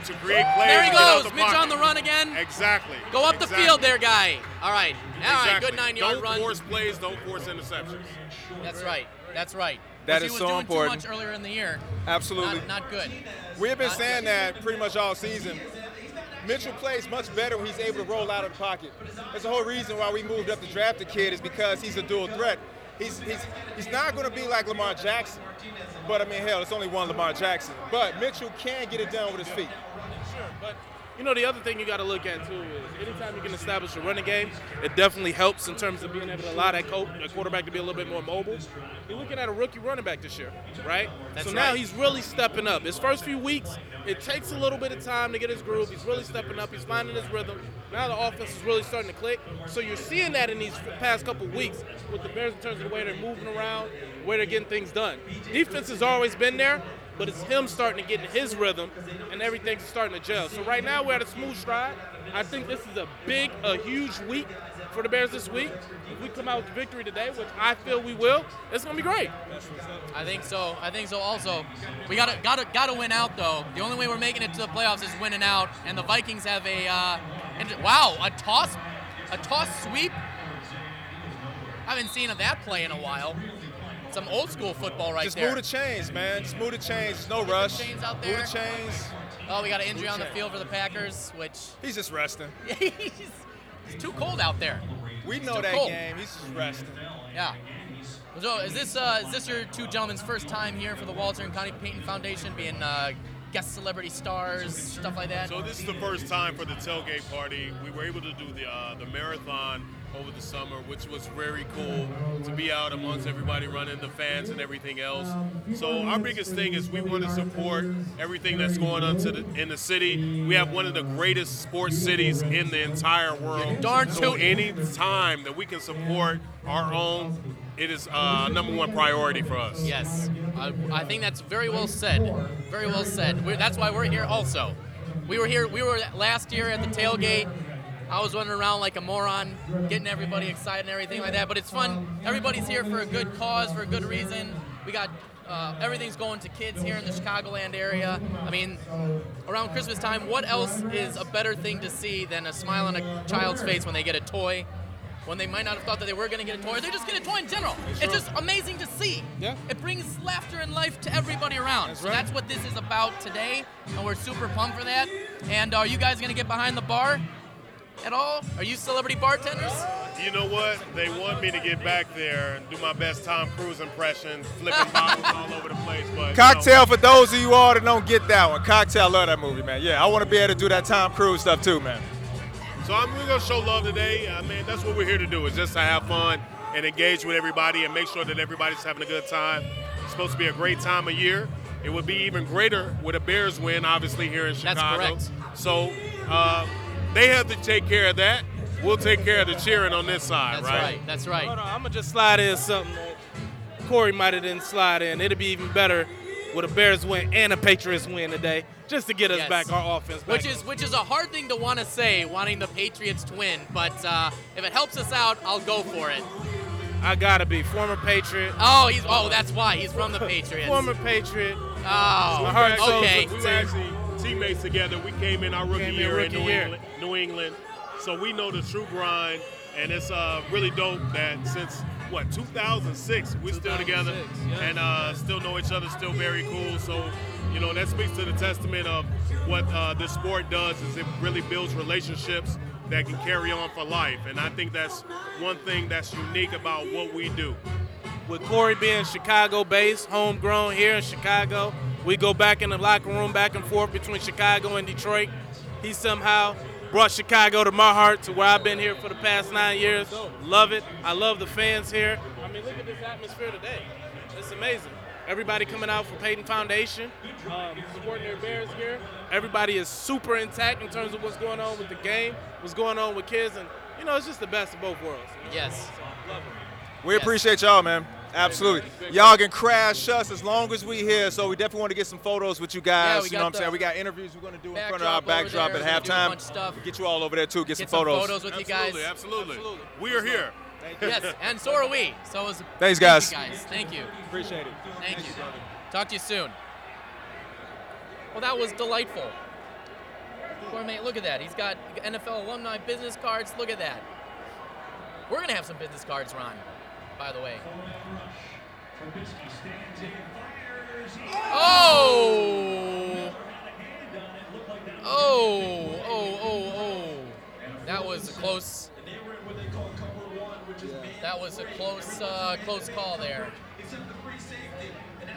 to create plays. There he and get out goes, the Mitch pocket. on the run again. Exactly. Go up the field there, guy. All right, all right, Exactly. good nine-yard don't run. force plays. Don't force interceptions. That's right. That's right. That But was so doing important. Too much earlier in the year. Absolutely. Not, not good. We have been Not saying good. that pretty much all season. Mitchell plays much better when he's able to roll out of the pocket. That's the whole reason why we moved up to draft the kid is because he's a dual threat. He's, he's, he's not going to be like Lamar Jackson, but I mean, hell, it's only one Lamar Jackson. But Mitchell can get it done with his feet. You know the other thing you got to look at too is anytime you can establish a running game, it definitely helps in terms of being able to allow that, co- that quarterback to be a little bit more mobile. You're looking at a rookie running back this year, right? That's so now right. he's really stepping up. His first few weeks, it takes a little bit of time to get his groove. He's really stepping up. He's finding his rhythm. Now the offense is really starting to click. So you're seeing that in these past couple weeks with the Bears in terms of the way they're moving around, where they're getting things done. Defense has always been there, but it's him starting to get in his rhythm, and everything's starting to gel. So right now we're at a smooth stride. I think this is a big, a huge week for the Bears this week. If we come out with victory today, which I feel we will, it's gonna be great. I think so. I think so. Also, we gotta gotta gotta win out though. The only way we're making it to the playoffs is winning out, and the Vikings have a uh, and wow a toss a toss sweep. I haven't seen that play in a while. Some old school football right Just there. move the chains, man. Just move the chains. No rush. chains out Move the chains. Oh, we got an injury on the field for the Packers, which He's just resting. he's, it's too cold out there. We It's know that cold. game. He's just resting. Yeah. So is this uh, is this your two gentlemen's first time here for the Walter and Connie Payton Foundation, being uh, guest celebrity stars, stuff like that? So this is the first time for the tailgate party. We were able to do the uh, the marathon over the summer, which was very cool to be out amongst everybody running, the fans and everything else. So our biggest thing is we want to support everything that's going on to the, in the city. We have one of the greatest sports cities in the entire world. Darn so any time that we can support our own, it is uh, number one priority for us. Yes, I, I think that's very well said. Very well said. We're, that's why we're here. Also, we were here. We were last year at the tailgate. I was running around like a moron, getting everybody excited and everything like that. But it's fun. Everybody's here for a good cause, for a good reason. We got uh, everything's going to kids here in the Chicagoland area. I mean, around Christmas time, what else is a better thing to see than a smile on a child's face when they get a toy? When they might not have thought that they were going to get a toy, or they just get a toy in general. It's just amazing to see. Yeah. It brings laughter and life to everybody around. so right. that's what this is about today, and we're super pumped for that. And are you guys going to get behind the bar at all? Are you celebrity bartenders? You know what? They want me to get back there and do my best Tom Cruise impression, flipping bottles all over the place. But you know, Cocktail for those of you all that don't get that one. Cocktail, love that movie, man. Yeah, I want to be able to do that Tom Cruise stuff too, man. So I'm, we're gonna show love today. I mean, that's what we're here to do. Is just to have fun and engage with everybody and make sure that everybody's having a good time. It's supposed to be a great time of year. It would be even greater with a Bears win, obviously here in Chicago. That's Chicago. correct. So uh, they have to take care of that. We'll take care of the cheering on this side, right? That's right? right. That's right. Hold on, I'm gonna just slide in something that Corey might have didn't slide in. It'd be even better with a Bears win and a Patriots win today, just to get us Yes. back our offense. Back. Which is which is a hard thing to want to say, wanting the Patriots to win. But uh, if it helps us out, I'll go for it. I gotta be former Patriot. Oh, he's oh that's why he's from the Patriots. Former Patriot. Oh, My heart So okay. We were actually teammates together. We came in our rookie in year in New, year. England, New England. So we know the true grind, and it's uh, really dope that since what 2006 we're still together yeah. and uh, still know each other. Still very cool. So you know that speaks to the testament of what uh, this sport does. Is it really builds relationships that can carry on for life, and I think that's one thing that's unique about what we do. with Corey being Chicago based, homegrown here in Chicago. We go back in the locker room, back and forth between Chicago and Detroit. He somehow brought Chicago to my heart, to where I've been here for the past nine years. Love it. I love the fans here. I mean, look at this atmosphere today. It's amazing. Everybody coming out for Payton Foundation, um, supporting their Bears here. Everybody is super intact in terms of what's going on with the game, what's going on with kids, and you know, it's just the best of both worlds. you know? Yes. So, love it. We Yes. appreciate y'all, man. Absolutely. Y'all can crash us as long as we here. So we definitely want to get some photos with you guys. we you know what I'm saying? We got interviews we're gonna do in front of our backdrop there. at We're gonna do a halftime. bunch stuff. We'll get you all over there too. Get, Get some some photos. photos with you guys. Absolutely, absolutely. Absolutely. We are here. Yes, and so are we. So is Thanks, thank guys. you guys. Thank you. Appreciate it. Thank you. Talk to you soon. Well, that was delightful. Poor look at that. He's got NFL alumni business cards. Look at that. We're gonna have some business cards, Ron. By the way. Oh! Oh, oh, oh, oh. That was a close. That was a close, uh, close call there.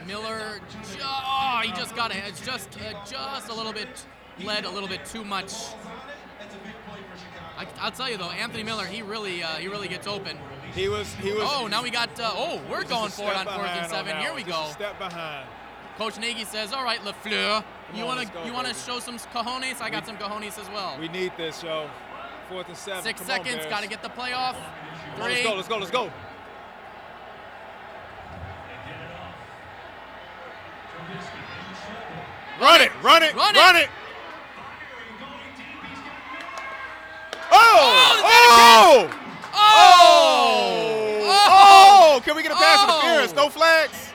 Miller, ju- oh, he just got it. It's just, uh, just a little bit led a little bit too much. I, I'll tell you though, Anthony Miller, he really, uh, he really gets open. He was, he was. Oh, now we got. Uh, oh, we're going for it on fourth and seven. Here we just go. step behind. Coach Nagy says, "All right, LaFleur, you want to you want to show some cojones? I got some cojones as well. We need this, yo. Fourth and seven. Six Come seconds, got to get the playoff. Come on, Let's go. Let's go. Let's go. Run it, run it, Run run it. it. Oh! Oh! Oh! Oh! Can we get a pass Oh! interference? No flags.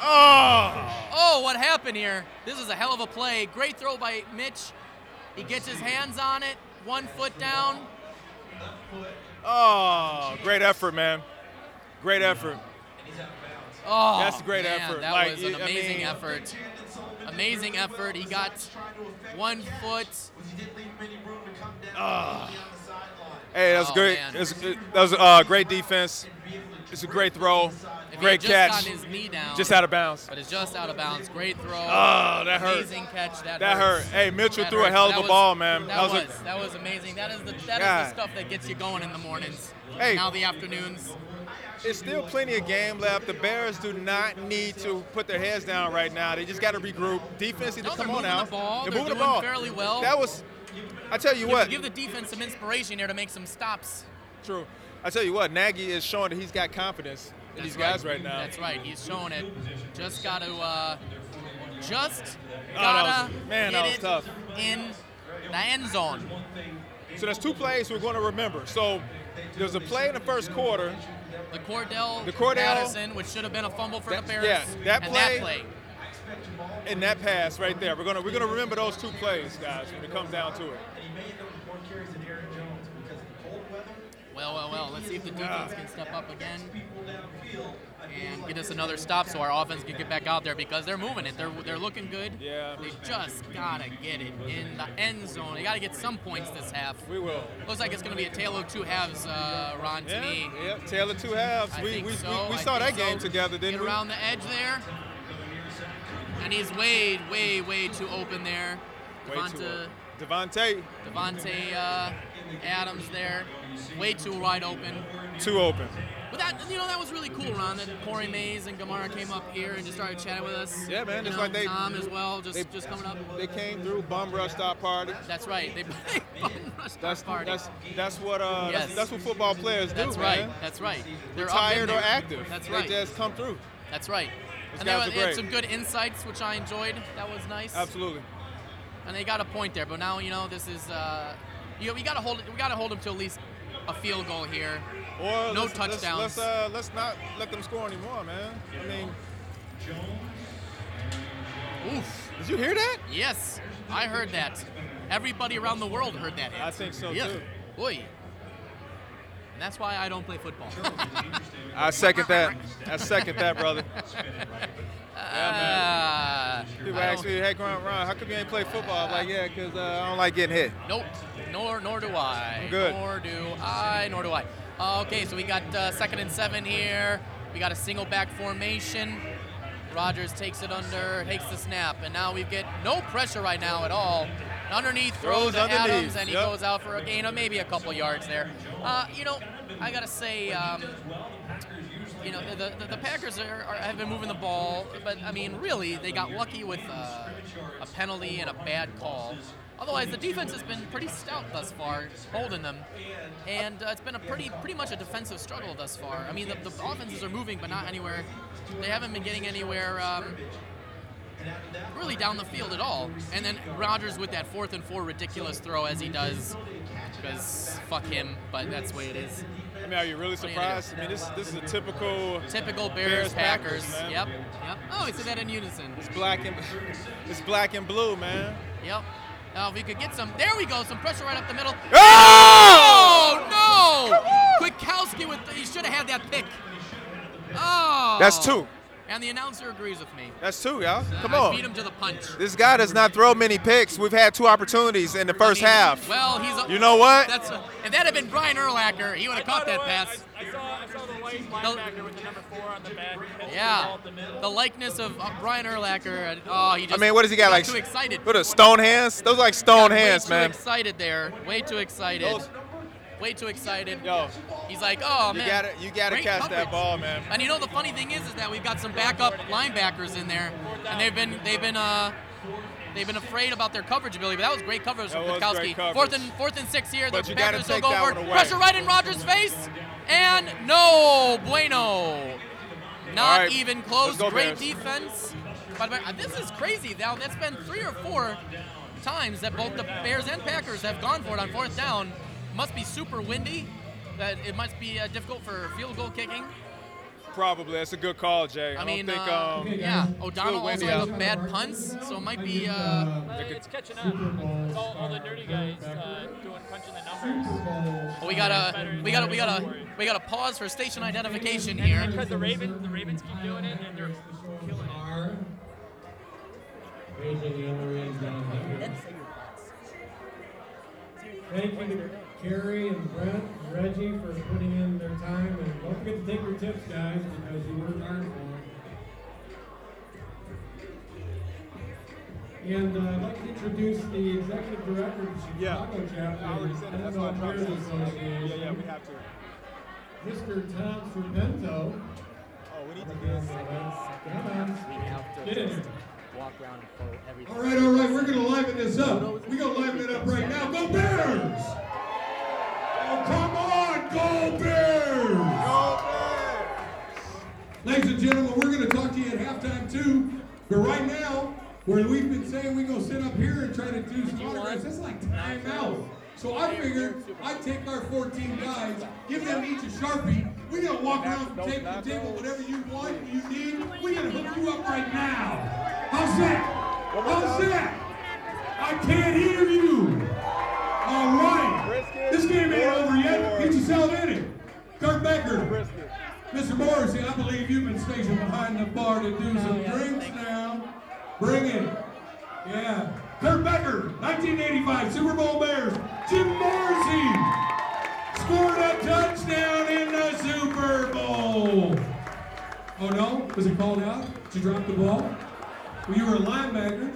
Oh! Oh, what happened here? This is a hell of a play. Great throw by Mitch. He gets his hands on it. One foot down. Oh! Great effort, man. Great effort. Oh, That's a great man, effort. That Like, was an I amazing mean- effort. Amazing effort. He got one foot. Ah. Hey, that was Oh, great. man. It was, it, that was uh, great defense. It's a great throw. If great catch. just knee down, Just out of bounds. but it's just out of bounds. Great throw. Oh, that hurt. Amazing catch. That, That hurt. Hey, Mitchell That threw a hell of a was- ball, man. That, That was was, a- that was amazing. That is the that is the stuff that gets you going in the mornings. Hey. Now the afternoons. It's still plenty of game left. The Bears do not need to put their heads down right now. They just got to regroup. Defense No, to come on out. the ball. They're They're moving the ball fairly well. That was. I tell you Give, what. give the defense some inspiration here to make some stops. True. I tell you what. Nagy is showing that he's got confidence in That's these guys right. right now. That's right. He's showing it. Just got to, uh, just Oh, gotta was- man, get that was it tough. in the end zone. So there's two plays we're going to remember. So there's a play in the first quarter. The Cordarrelle, The Cordarrelle- Madison, which should have been a fumble for That- the Bears. yeah, that and play- that play. in that pass right there. We're gonna we're gonna remember those two plays, guys, when it comes down to it. Well, well, well. Let's see if the defense can step up again and get us another stop so our offense can get back out there because they're moving it. They're they're looking good. Yeah. They just gotta get it in the end zone. They gotta get some points this half. We will. Looks like it's gonna be a tale of two halves, uh, Ron. To Yeah, me. yeah. Tail of two halves. I we we, so. we, we saw that game so. together, didn't Get we? around the edge there. And he's way, way, way too open there. Davante, Davante, Davante uh, Adams there, way too wide open. too open. But that, you know, that was really cool, Ron. That Corey Mays and Gamara came up here and just started chatting with us. Yeah, man, You it's know, like they- Tom as well, just they- just coming up. They came through, bum rushed our party. That's right. They, they bum rushed our That's party. that's that's what uh Yes. that's, that's what football players do, That's right. man. That's right. They're up Retired or active. That's they right. just come through. That's right. And they, had- they some good insights, which I enjoyed. That was nice. Absolutely. And they got a point there, but now you know this is uh, you know, we got to hold it. We got to hold them to at least a field goal here. Or No let's, touchdowns. Let's, let's, uh, let's not let them score anymore, man. I mean, Oof. did you hear that? Yes, I heard that. Everybody around the world heard that. I think so yeah. too. Boy. And that's why I don't play football. I second that. I second that, brother. Ah, People ask me, "Hey, Ron, Ron, how come you ain't play football?" I'm like, "Yeah, 'cause uh, I don't like getting hit." Nope. Nor nor do I. I'm good. Nor do I. Nor do I. Uh, okay, so we got uh, second and seven here. We got a single back formation. Rodgers takes it under, takes the snap, and now we get no pressure right now at all. Underneath throw Throws to underneath, Adams, and he yep. goes out for a gain of maybe a couple yards there. Uh, you know, I gotta say, um, you know, the, the, the Packers are, are, have been moving the ball, but I mean, really, they got lucky with uh, a penalty and a bad call. Otherwise, the defense has been pretty stout thus far, holding them, and uh, it's been a pretty pretty much a defensive struggle thus far. I mean, the, the offenses are moving, but not anywhere. They haven't been getting anywhere. Um, really down the field at all. And then Rodgers with that fourth and four ridiculous throw as he does, because fuck him, but that's the way it is. I mean, are you really What are you surprised? I mean, this this is a typical Typical Bears, Bears, Packers. Packers, yep, yep. Oh, we said that in unison. It's black and it's black and blue, man. Yep. Now if we could get some, there we go, some pressure right up the middle. Oh! Oh no! Kwiatkoski with, he should have had that pick. Oh. That's two. And the announcer agrees with me. That's two, y'all. Come I on. beat him to the punch. This guy does not throw many picks. We've had two opportunities in the first I mean, half. Well, he's. A, You know what? That's a, if that had been Brian Urlacher, he would have caught that I, pass. I saw, I saw the white linebacker with the number four on the back. catching the Yeah, the the likeness of uh, Brian Urlacher. Oh, he just. I just. mean, what does he got? Like too excited. What are stone hands? Those are like stone Got hands, way man. Too excited there. Way too excited. Those- Way too excited. Yo, He's like, oh man, you gotta, you gotta catch coverage." that ball, man. And you know the funny thing is, is that we've got some backup linebackers in there, and they've been they've been uh they've been afraid about their coverage ability. But that was great coverage That from great coverage. Fourth and fourth and six here. But the you Packers will go that for it. Pressure right in Rodgers' face, and no bueno. Not right, even close. go, Great Bears. defense. But, but uh, this is crazy. Now that's been three or four times that both the Bears and Packers have gone for it on fourth down. Must be super windy. That it must be uh, difficult for field goal kicking. Probably. That's a good call, Jay. I, I don't mean, think, uh, um, yeah, it's O'Donnell a also windy has bad punts, so it might be. Uh, Uh, it's catching on. It's all, all the nerdy guys uh, doing punching the numbers. we gotta, we gotta, we gotta, we gotta pause for station identification And here. because the Ravens, the Ravens keep doing it, and they're killing it. Raising the other end down here. Thank you to Carrie and Brent and Reggie for putting in their time, and don't forget to take your tips, guys, because you worked hard for them. And uh, I'd like to introduce the executive director of the Chicago chapter. I already said it. That's of why I the dropped Bears it. Yeah, yeah, we have to. Mr. Tom Serpento. Oh, we need to get Come on. Get in here. Walk around and quote everything. All right, all right, we're gonna liven this up. We're gonna liven it up right now. Go Bears! Oh, come on, go Bears! Go Ladies and gentlemen, we're gonna talk to you at halftime too. But right now, where we've been saying we're gonna sit up here and try to do some autographs, that's like timeout. So I figured I'd take our 14 guys, give them each a Sharpie. We're gonna walk around from table to table, whatever you want, you need, we're gonna hook you up right now. How's that? How's that? I can't hear you. All right. This game ain't over yet. Get yourself in it. Kurt Becker. Mr. Morrissey, I believe you've been stationed behind the bar to do some oh, drinks now. Bring it. Yeah. Kurt Becker, 1985 Super Bowl Bears. Jim Morrissey scored a touchdown in the Super Bowl. Oh no? Was it called out? Did you drop the ball? Well, you were a linebacker.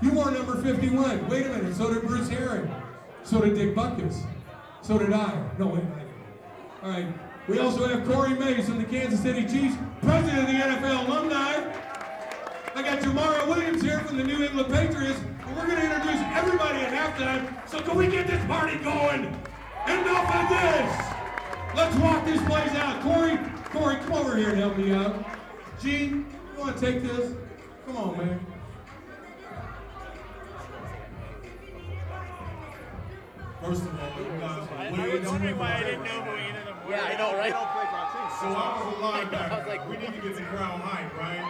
You wore number 51. Wait a minute. So did Bruce Herring. So did Dick Butkus. So did I. No, wait. I- All right. We also have Corey Mays from the Kansas City Chiefs, president of the NFL alumni. I got Jamara Williams here from the New England Patriots. And we're going to introduce everybody at halftime. So can we get this party going? Enough of this. Let's walk this place out. Corey, Corey, come over here and help me out. Gene, you want to take this? Come on, man. First of all, you guys are way down why I didn't know who either of them were. Yeah, I know, right? So I was a linebacker. I was like, we need to get the crowd hype, right?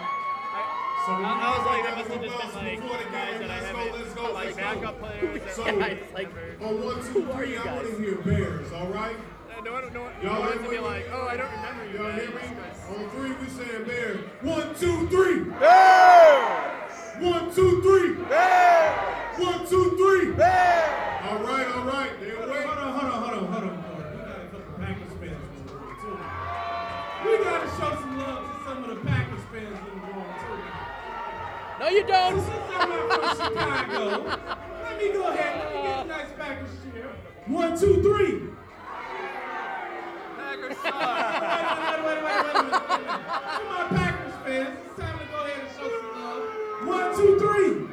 So I, I was like, back that must to have just the been bus like before the guys game, that I let's go, haven't, let's go, like let's go. backup players. So, that Yeah, it's like- on one, two, are you I guys? want to hear Bears, all right? Uh, no one, no one, Y'all no one ready? to be like, oh, I don't remember you Y'all hear me? 'cause- On three, we saying Bears. One, two, three. Bears! One, two, three. Bears! One, two, three. Bears! All right, all right. Then wait. Hold on, hold on, hold on, hold on. hold on. We got a couple Packers fans in the room too. We got to show some love to some of the Packers fans in the room too. No, you don't. Since I'm not from Chicago, let me go ahead. Let me get a nice Packers cheer. One, two, three. Packers Wait, wait, wait, wait, wait, wait, wait, wait. To my Packers fans, it's time to go ahead and show some love. One, two, three.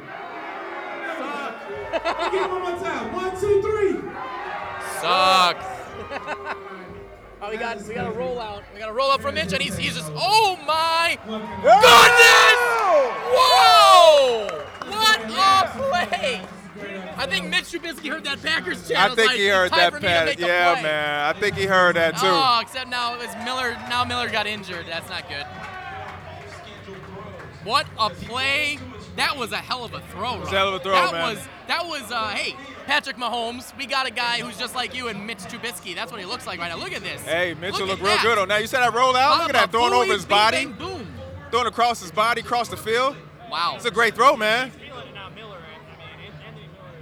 Let me get one more time. One, two, three. Sucks. oh, we got we got a roll out. We got a roll out from Mitch, and he's he's just oh my goodness! Whoa! What a play! I think Mitch Trubisky heard that Packers chant. I think like, he heard that for me to pass. make a Yeah, play." man. I think he heard that too. Oh, except now it was Miller. Now Miller got injured. That's not good. What a play! That was a hell of a throw. was a hell of a throw, that man. was that was uh, hey, Patrick Mahomes. We got a guy who's just like you and Mitch Trubisky. That's what he looks like right now. Look at this. Hey, Mitchell Look look at real that. good on that. You said I roll out? Look at that, throwing over his bing, body, bang, boom. throwing across his body, across the field. Wow. It's a great throw, man.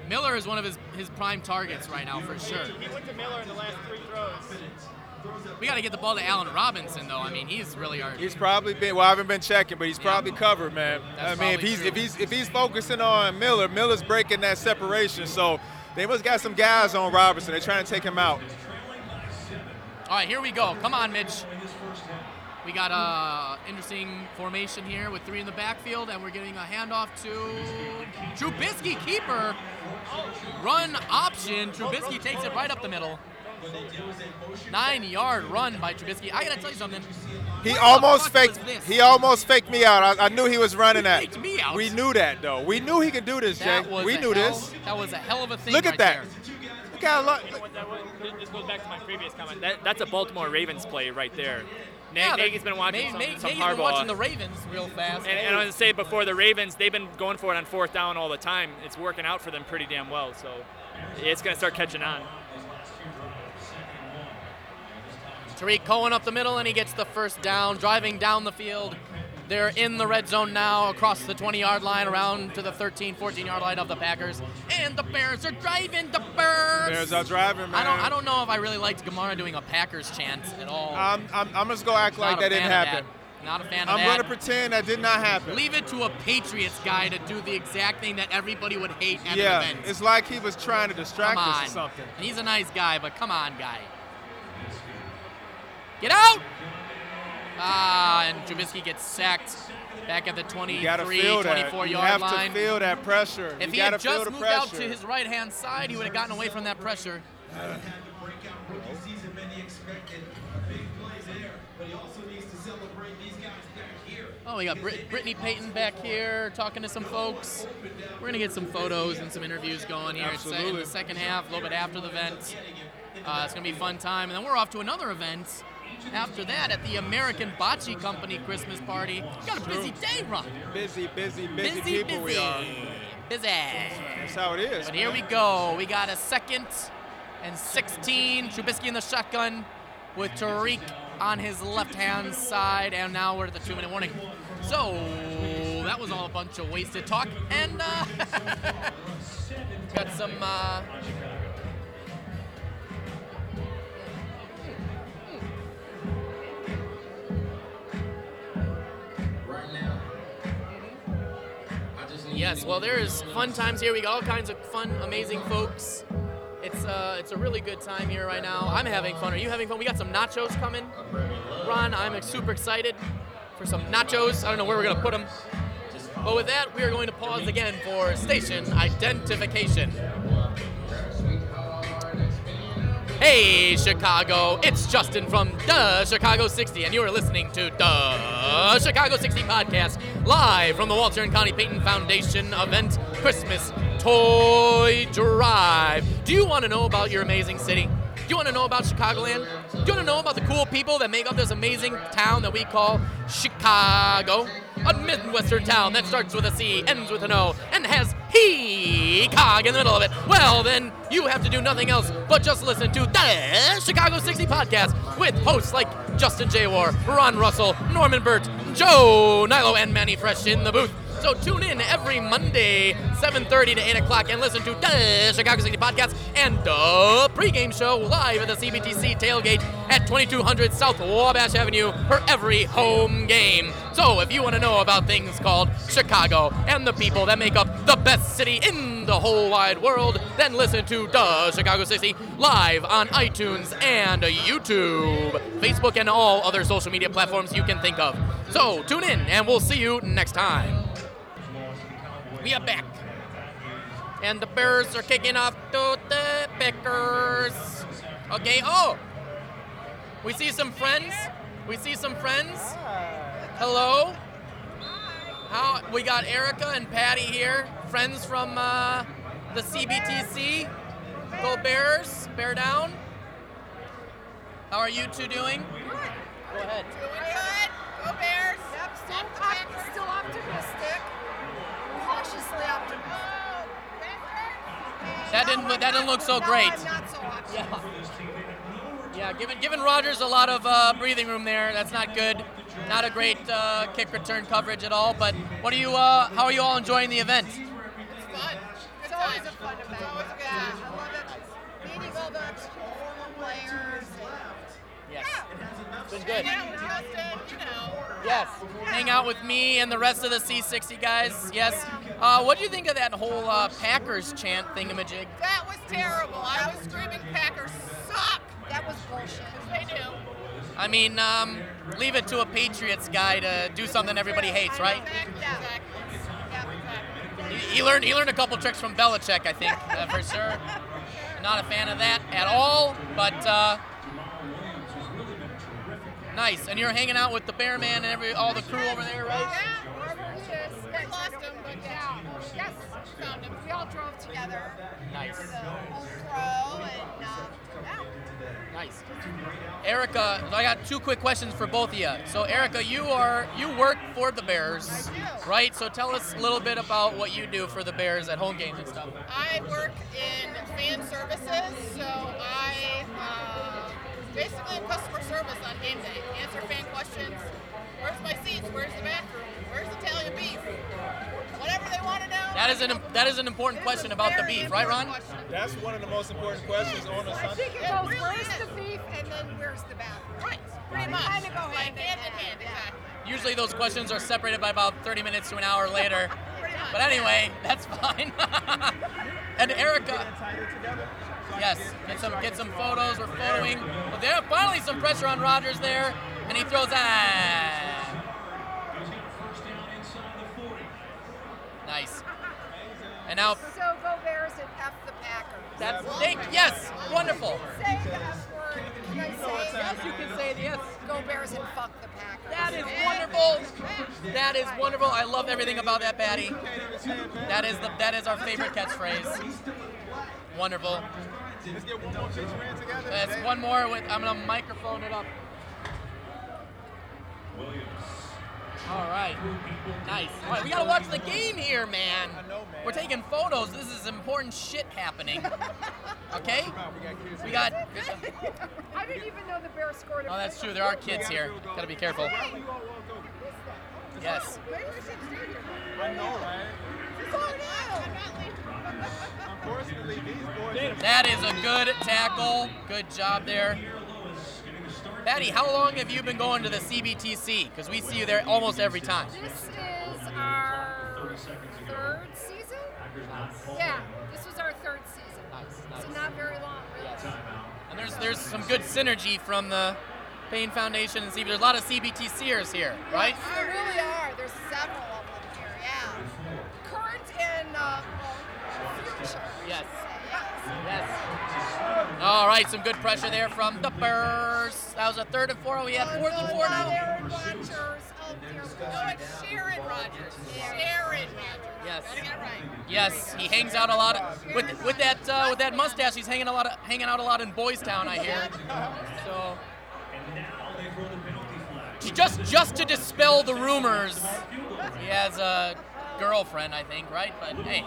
Miller is one of his, his prime targets right now for sure. He went to Miller in the last three throws. We got to get the ball to Allen Robinson though. I mean, he's really our. He's probably been. Well, I haven't been checking, but he's probably covered, man. That's I mean, if he's true. if he's if he's focusing on Miller, Miller's breaking that separation. So they must got some guys on Robinson. They're trying to take him out. All right, here we go. Come on, Mitch. We got a interesting formation here with three in the backfield, and we're getting a handoff to Trubisky, keeper. Run option. Trubisky takes it right up the middle. Nine-yard run by Trubisky. I gotta tell you something. He What almost faked. He almost faked me out. I, I knew he was running that. faked me out? We knew that though. We knew he could do this, That Jay. We knew hell, this. That was a hell of a thing. Look at right that. there. Look how lo- This goes back to my previous comment. That, that's a Baltimore Ravens play right there. Na- Yeah, Nagy's been watching May- some, May- some Nagy's Harbaugh. been watching the Ravens real fast. And, and I was gonna say before the Ravens, they've been going for it on fourth down all the time. It's working out for them pretty damn well. So it's gonna start catching on. Tarik Cohen up the middle, and he gets the first down, driving down the field. They're in the red zone now, across the 20-yard line, around to the 13, 14-yard line of the Packers, and the Bears are driving. The Bears. Bears are driving, man. I don't. I don't know if I really liked Gamara doing a Packers chant at all. I'm, I'm, I'm just gonna act like that didn't happen. that. Not a fan of I'm that. gonna pretend that did not happen. Leave it to a Patriots guy to do the exact thing that everybody would hate at yeah, an event. it's like he was trying to distract us or something. He's a nice guy, but come on, guy. Get out! Ah, and Trubisky gets sacked back at the 23, You gotta feel that. 24 You have line. to feel that pressure. if you he had just moved pressure. out to his right hand side, he would have gotten away from that pressure. Rookie season, many expected big plays there, but he also needs to celebrate these guys back here. Oh, we got Brit- Brittney Payton back here talking to some folks. We're gonna get some photos and some interviews going here It's in the second half, a little bit after the event. Uh, it's gonna be a fun time, and then we're off to another event. After that, at the American Bocce Company Christmas party, got a busy day, Ron. Busy, busy, busy, Busy, people we are. Busy. That's how it is. But here we go. We got a second and 16. Trubisky in the shotgun with Tarik on his left-hand side, and now we're at the two-minute warning. So that was all a bunch of wasted talk, and uh, got some. Uh, Yes, well, there's fun times here. We got all kinds of fun, amazing folks. It's uh, it's a really good time here right now. I'm having fun. Are you having fun? We got some nachos coming. Ron, I'm super excited for some nachos. I don't know where we're gonna put them. But with that, we are going to pause again for station identification. Hey, Chicago, it's Justin from the Chicago 60, and you are listening to the Chicago 60 podcast live from the Walter and Connie Payton Foundation event Christmas Toy Drive. Do you want to know about your amazing city? Do you want to know about Chicagoland? Do you want to know about the cool people that make up this amazing town that we call Chicago? A Midwestern town that starts with a C, ends with an O, and has he cog in the middle of it. Well, then you have to do nothing else but just listen to the Chicago 60 podcast with hosts like Justin J. War, Ron Russell, Norman Burt, Joe Nilo, and Manny Fresh in the booth. So tune in every Monday, 7.30 to 8 o'clock, and listen to the Chicago 60 podcast and the pregame show live at the CBTC tailgate at 2200 South Wabash Avenue for every home game. So if you want to know about things called Chicago and the people that make up the best city in the whole wide world, then listen to the Chicago 60 live on iTunes and YouTube, Facebook, and all other social media platforms you can think of. So tune in, and we'll see you next time. We are back. And the Bears are kicking off to the Packers. Okay, oh! We see some friends. We see some friends. Hello. How we got Erica and Patty here, friends from uh, the CBTC. Go Bears, bear down. How are you two doing? Go ahead. Doing good. Go Bears. Yep, still, op- still optimistic. Cautiously optimistic. That didn't that didn't look so great. Not so optimistic. Yeah, giving giving Rodgers a lot of uh, breathing room there. That's not good. Not a great uh, kick return coverage at all. But what are you? Uh, how are you all enjoying the event? It's fun. It's always a fun event. It's always good. I love it. Meeting all the former players. Yes. It's been good. hang out with Justin, you know. Yes. Hang out with me and the rest of the C60 guys. Yes. Uh, what do you think of that whole uh, Packers chant thingamajig? That was terrible. I was screaming, Packers suck. That was bullshit. They do. I mean, um, leave it to a Patriots guy to do something everybody hates, right? Exactly. Yeah, exactly. He, he learned he learned a couple tricks from Belichick, I think, uh, for sure. Not a fan of that at all, but uh, nice. And you're hanging out with the Bear Man and every all the crew over there, right? Yeah, wherever he. We lost him, but yeah. Yes, found him. We all drove together. Nice. To the Old Crow and uh, yeah. Nice. Erica, I got two quick questions for both of you. So, Erica, you are you work for the Bears, right? So, tell us a little bit about what you do for the Bears at home games and stuff. I work in fan services, so I uh, basically am customer service on game day. Answer fan questions. Where's my seats? Where's the bathroom? Where's the Italian beef? Whatever they want to know. That is an that is an important question about the beef, right, Ron? That's one of the most important questions on a I Sunday. think it goes, where's the beef and then where's the bathroom? Right, pretty much. Kind of go hand, in hand, exactly. Usually those questions are separated by about 30 minutes to an hour later. But anyway, that's fine. and Erica, yes, get some get some photos. We're photoing. Well, there finally some pressure on Rodgers there, and he throws ah. Nice. And now So go Bears and F the Packers. that's thank yes, wonderful. Say the F word. Can I say Yes, you can say it. Yes. Go Bears and fuck the Packers. That is wonderful. That is wonderful. I love everything about that, Patty. That is the that is our favorite catchphrase. Wonderful. Let's get one more picture in together. That's one more with I'm gonna microphone it up. Williams. All right. Nice. All right, we gotta watch the game here, man. We're taking photos. This is important shit happening. Okay? We got. I didn't even know the Bears scored. Oh, that's true. There are kids here. Gotta be careful. Yes. I know, right? It's all new. I'm not leaving. Unfortunately, these boys. That is a good tackle. Good job there. Patty, how long have you been going to the CBTC? Because we see you there almost every time. This is our third season. Yeah, this was our third season. So not very long, really. And there's there's some good synergy from the Payne Foundation and CB. There's a lot of CBTCers here, right? There really are. There's several of them here. Yeah. Current and uh, well. Yes. Yes. All right, some good pressure there from the Bears. That was a third and four. We have fourth and four now. Oh No, it's Sharon. Sharon. Yes. Right. Yes, he hangs out a lot of, with with that uh, with that mustache. He's hanging a lot of hanging out a lot in Boys Town, I hear. So just just to dispel the rumors, he has a girlfriend, I think, right? But hey,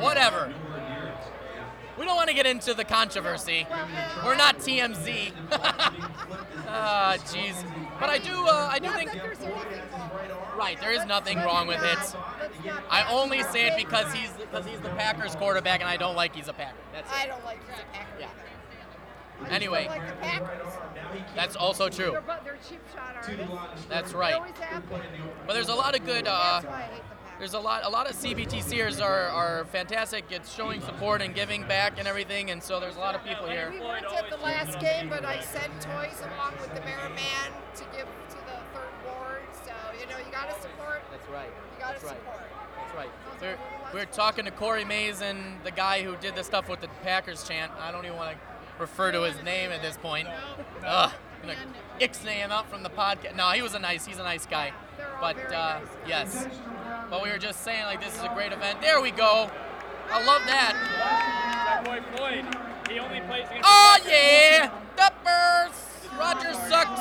whatever. We don't want to get into the controversy. We're not TMZ. Ah, jeez. But I do, uh, I do think. Right, there is nothing wrong with it. I only say it because he's because he's the Packers quarterback, and I don't like he's a Packer. That's I don't like he's a Packer. Yeah. either. I just Anyway. like. That's also true. They're, bu- they're cheap shot artists. That's right. But there's a lot of good. Uh, That's why I hate the Packers. there's a lot. A lot of CBTCers are, are fantastic. It's showing support and giving back and everything, and so there's a lot of people here. We weren't at the last game, but I sent toys along with the mayor man to give to the third ward. So you know you gotta support. That's right. You gotta That's right. support. That's right. We're, we're talking to Corey Mays and the guy who did the stuff with the Packers chant. I don't even want to refer to his name at this point. Ugh, I'm gonna ixnay him out from the podcast. No, he was a nice. He's a nice guy. But uh, yes. But we were just saying like this is a great event. There we go. I love that. Our boy Floyd, he only plays against. Oh yeah, the Bears. Rodgers sucks.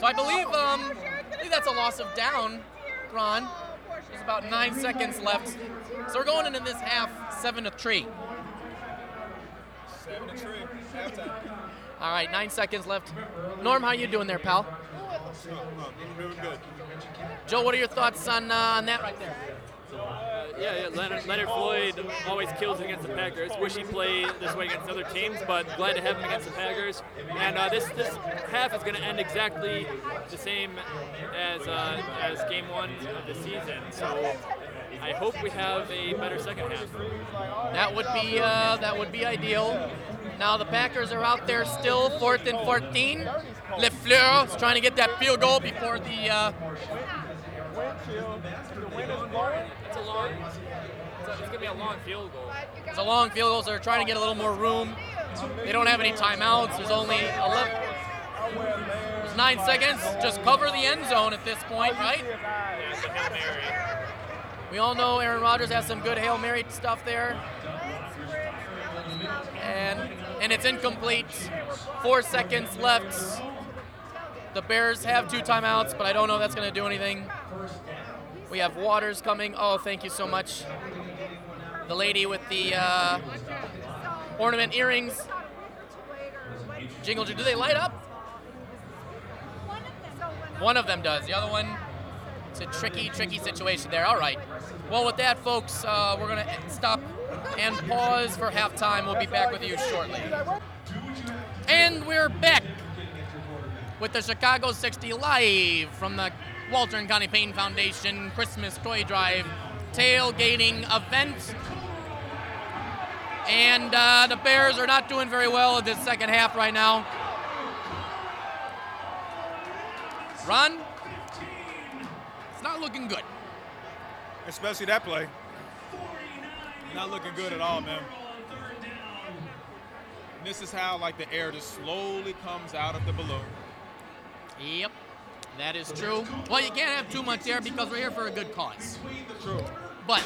So I believe um, I think that's a loss of down, Ron. There's about nine seconds left. So we're going into this half seven to three. Seven to three. Halftime. All right, nine seconds left. Norm, how you doing there, pal? Doing good. Joe, what are your thoughts on uh, on that right there? Uh, yeah, yeah. Leonard, Leonard Floyd always kills against the Packers. Wish he played this way against other teams, but glad to have him against the Packers. And uh, this this half is going to end exactly the same as uh, as game one of the season. So I hope we have a better second half. That would be uh, that would be ideal. Now the Packers are out there still, fourth and 14. LaFleur is trying to get that field goal before the. Uh, It's a long. It's, a, it's going to be a long field goal. it's a long field goal, so they're trying to get a little more room. They don't have any timeouts. There's only 11. There's nine seconds. Just cover the end zone at this point, right? Yeah, it's a Hail Mary. We all know Aaron Rodgers has some good Hail Mary stuff there. And and it's incomplete. Four seconds left. The Bears have two timeouts, but I don't know if that's going to do anything. We have Waters coming. Oh, thank you so much. The lady with the uh, ornament earrings. Jingle, do they light up? One of them does. The other one, it's a tricky, tricky situation there. All right. Well, with that, folks, uh, we're going to stop and pause for halftime. We'll be back with you shortly. And we're back with the Chicago 60 live from the Walter and Connie Payton Foundation Christmas Toy Drive tailgating event. And uh, the Bears are not doing very well in this second half right now. Ron, it's not looking good. Especially that play. Not looking good at all, man. This is how like the air just slowly comes out of the balloon. Yep, that is true. Well, you can't have too much air because we're here for a good cause. True. But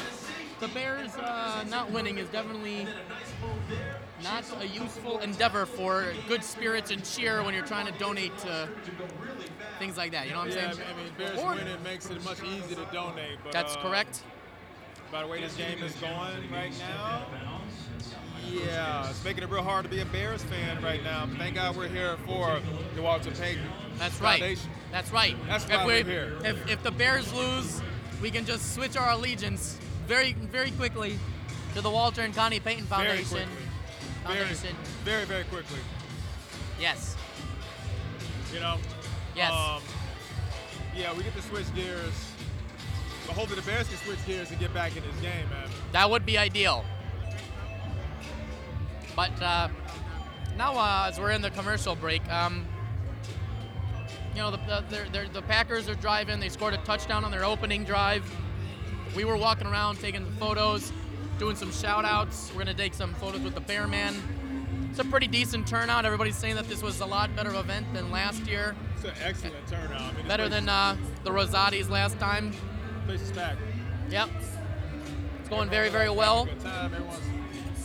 the Bears uh, not winning is definitely not a useful endeavor for good spirits and cheer when you're trying to donate to things like that. You know what I'm yeah, saying? I mean, Bears Or- winning makes it much easier to donate. But, That's uh, correct. By the way this game is going right now, yeah, it's making it real hard to be a Bears fan right now. Thank God we're here for the Walter Payton That's right. Foundation. That's right. That's if why we- we're here. If, if the Bears lose, we can just switch our allegiance very, very quickly to the Walter and Connie Payton Very Foundation. Very, very, very quickly. Yes. You know. Yes. Um, yeah, we get to switch gears. But hopefully the Bears can switch gears and get back in this game, man. That would be ideal. But uh, now, uh, as we're in the commercial break, um, you know, the, the, the Packers are driving. They scored a touchdown on their opening drive. We were walking around taking photos, doing some shout outs. We're going to take some photos with the Bearman. It's a pretty decent turnout. Everybody's saying that this was a lot better event than last year. It's an excellent turnout. I mean, Better than uh, the Rosati's last time. place is packed. Yep. It's going very, very well. Good time. Everyone's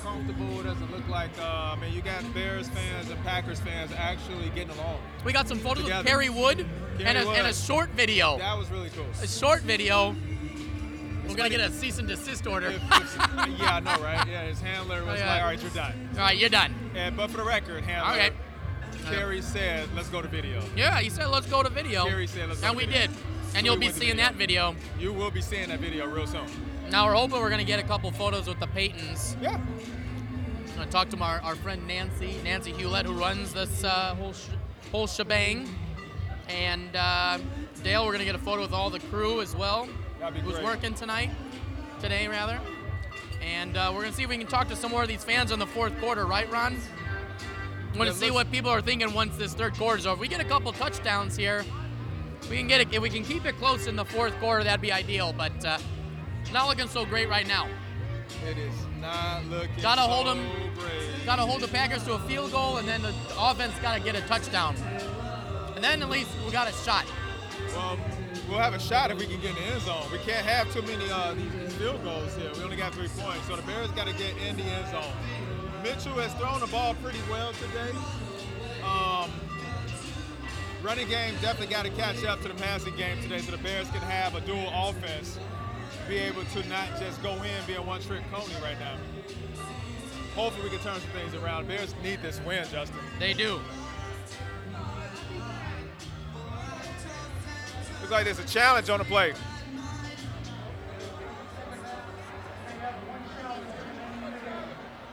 comfortable. It doesn't look like. Uh, I mean, you got Bears fans and Packers fans actually getting along. We got some photos Together. of Kerry Wood Kerry and, a, Wood. and a short video. That was really cool. A short video. We're gonna get a cease and desist order. yeah, I know, right? Yeah, his handler was Oh, yeah. like, "All right, you're done." All right, you're done. And but for the record, handler, Okay. Kerry said, "Let's go to video." Yeah, he said let's go to video. Kerry said, "Let's go and we video." did. So And you'll we be seeing that video. You will be seeing that video real soon. Now we're hoping we're gonna get a couple photos with the Paytons. Yeah. I'm gonna talk to our, our friend Nancy, Nancy Hewlett, who runs this uh, whole sh- whole shebang. And uh, Dale, we're gonna get a photo with all the crew as well, who's great. working tonight, today rather. And uh, we're gonna see if we can talk to some more of these fans in the fourth quarter, right, Ron? Gonna Yeah, see what people are thinking once this third quarter's over. If we get a couple touchdowns here, we can get it. If we can keep it close in the fourth quarter, that'd be ideal. But uh, not looking so great right now. It is not looking. Gotta so them. Great. Got to hold the Packers to a field goal, and then the offense got to get a touchdown. And then at least we got a shot. Well, we'll have a shot if we can get in the end zone. We can't have too many uh, these, field goals here. We only got three points, so the Bears got to get in the end zone. Mitchell has thrown the ball pretty well today. Um, running game definitely got to catch up to the passing game today, so the Bears can have a dual offense, be able to not just go in being one trick pony right now. hopefully we can turn some things around. Bears need this win, Justin. They do. Looks like there's a challenge on the play.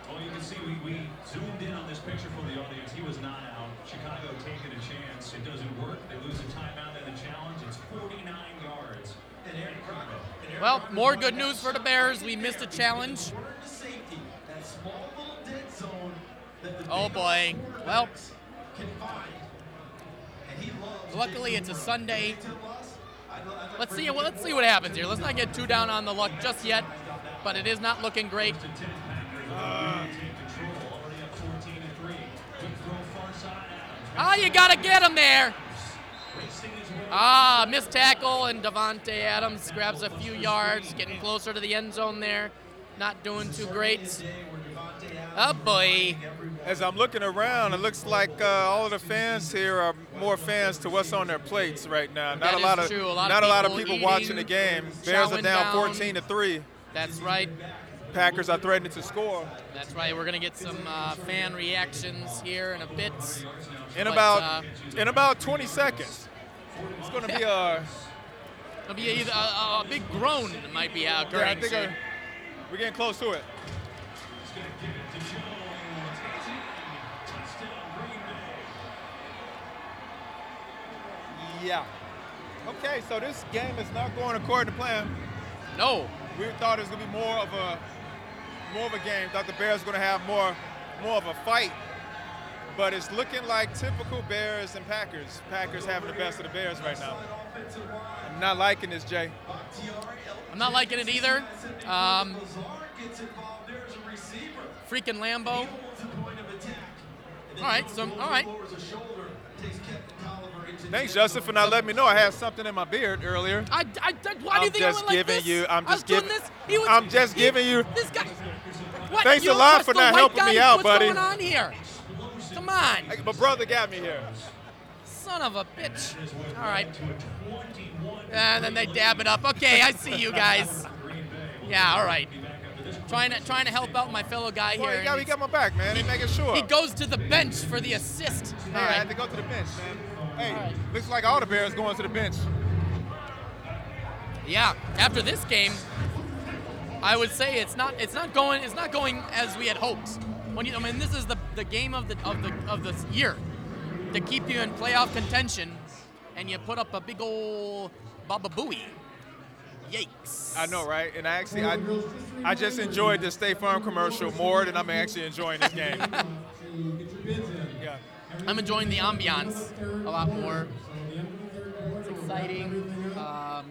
Well, you can see we, we zoomed in on this picture for the audience. He was not out. Chicago taking a chance. It doesn't work. They lose a timeout in the challenge. It's 49 yards. And Aaron Chicago. And Aaron Well, more good news for the Bears. We missed a challenge. to safety. That small little dead zone that the Oh boy. Well, can find. And he loves luckily it's a Sunday. Let's see. Well, let's see what happens here. Let's not get too down on the luck just yet, but it is not looking great. to 10 Packers. Uh, take control. Already up 14 and 3. Quick throw far side. Adams. Oh, you gotta get him there. Ah, missed tackle, and Davante Adams grabs a few yards, getting closer to the end zone there. Not doing too great. Oh boy. As I'm looking around, it looks like uh, all of the fans here are more fans to what's on their plates right now. Not That a lot of. A lot of not a lot of people people watching the game. Bears are down down. 14 to three. That's right. Packers are threatening to score. That's right. We're gonna get some uh, fan reactions here in a bit. In But, about uh, in about 20 seconds. It's going to be a It'll be a, a, a big groan might be yeah, I think uh, we're getting close to it. Yeah. Okay, so this game is not going according to plan. No. We thought it was gonna be more of a more of a game. Thought the Bears were gonna have more more of a fight. But it's looking like typical Bears and Packers. Packers having the best of the Bears right now. I'm not liking this, Jay. I'm not liking it either. Um, freaking Lambo. All right, so all right. Thanks, Justin, for not letting me know I had something in my beard earlier. I, I, I- why do you I'm think I just went like giving this? you. I'm I was just doing giving. this. He was, I'm just he- giving you. This guy. What? Thanks you a don't lot trust for the not white helping me guy? out, What's buddy. going on here? Come on, My brother got me here. son of a bitch. All right. And then they dab it up. Okay, I see you guys. Yeah, all right. Trying to trying to help out my fellow guy Boy, here. he got, he got my back, man. He making sure. He goes to the bench for the assist. Hey, All I right. had to go to the bench, man. Hey, looks like all the Bears going to the bench. Yeah, after this game, I would say it's not it's not going it's not going as we had hoped. When you, I mean, this is the, the game of the of the of the year to keep you in playoff contention, and you put up a big old Baba Booey. Yikes! I know, right? And I actually, I, I just enjoyed the State Farm commercial more than I'm actually enjoying this game. yeah. I'm enjoying the ambiance a lot more. It's exciting. Um,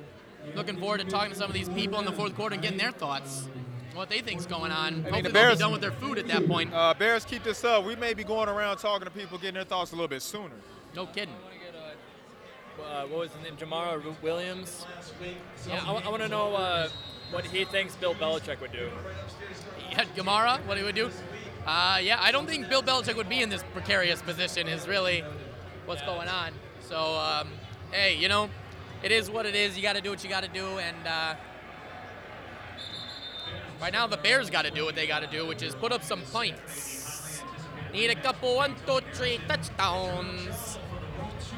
looking forward to talking to some of these people in the fourth quarter and getting their thoughts, what they think's going on. Hopefully the they'll Bears- be done with their food at that point. Uh, Bears keep this up. We may be going around talking to people, getting their thoughts a little bit sooner. No kidding. uh, what was his name? Jamara Ru- Williams. Yeah, I, want to know uh, what he thinks Bill Belichick would do. Yeah, Gamara, what he would do? Uh, yeah, I don't think Bill Belichick would be in this precarious position. Is really what's going on. So, um, hey, you know, it is what it is. You got to do what you got to do, and uh, right now the Bears got to do what they got to do, which is put up some points. Need a couple one, two, three touchdowns.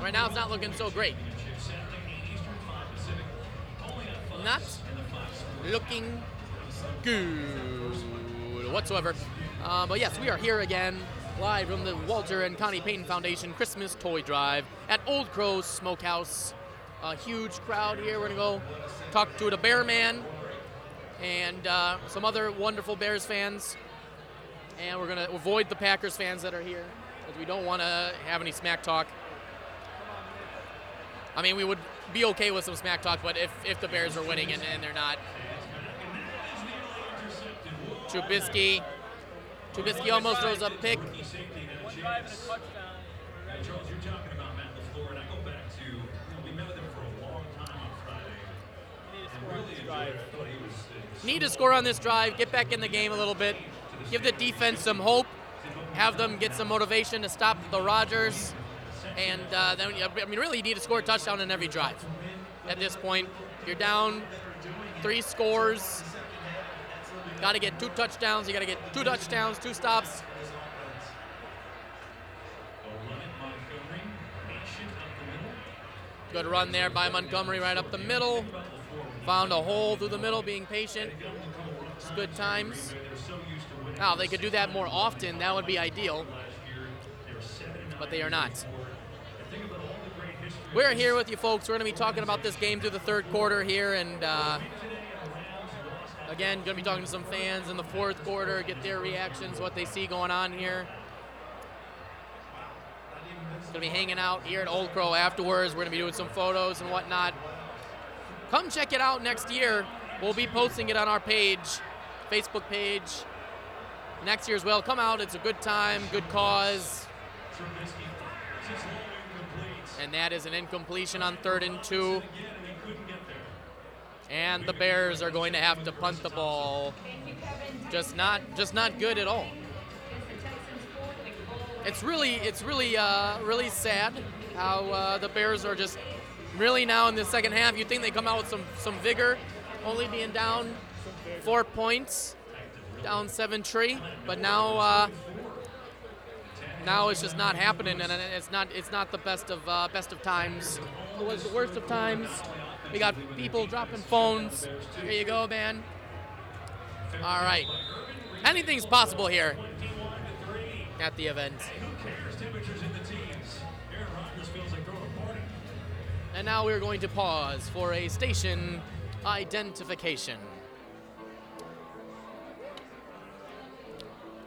Right now it's not looking so great. Not looking good whatsoever. Uh, but yes, we are here again, live from the Walter and Connie Payton Foundation Christmas Toy Drive at Old Crow's Smokehouse. A huge crowd here. We're gonna go talk to the Bear Man and uh, some other wonderful Bears fans, and we're gonna avoid the Packers fans that are here because we don't want to have any smack talk. I mean, we would be okay with some smack talk, but if, if the Bears are winning and, and they're not, Trubisky. Trubisky almost throws a pick. Back to, Need to score on this drive, get back in the game a little bit, give the defense some hope, have them get some motivation to stop the Rodgers, and uh, then I mean, really, you need to score a touchdown in every drive. At this point, you're down three scores. Got to get two touchdowns. You got to get two touchdowns, two stops. Good run there by Montgomery right up the middle. Found a hole through the middle, being patient. It's good times. Now, they could do that more often. That would be ideal. But they are not. We're here with you folks. We're going to be talking about this game through the third quarter here. And uh, again, going to be talking to some fans in the fourth quarter, get their reactions, what they see going on here. Going to be hanging out here at Old Crow afterwards. We're going to be doing some photos and whatnot. Come check it out next year. We'll be posting it on our page, Facebook page, next year as well. Come out. It's a good time, good cause. And that is an incompletion on third and two. And the Bears are going to have to punt the ball. Just not just not good at all. It's really it's really uh, really sad how uh, the Bears are just really now in the second half. You think they come out with some some vigor, only being down four points, down seven tree, but now uh, now it's just not happening, and it's not it's not the best of uh, best of times. It was the worst of times. We got people dropping phones. Here you go, man. All right, anything's possible here at the event. And now we're going to pause for a station identification.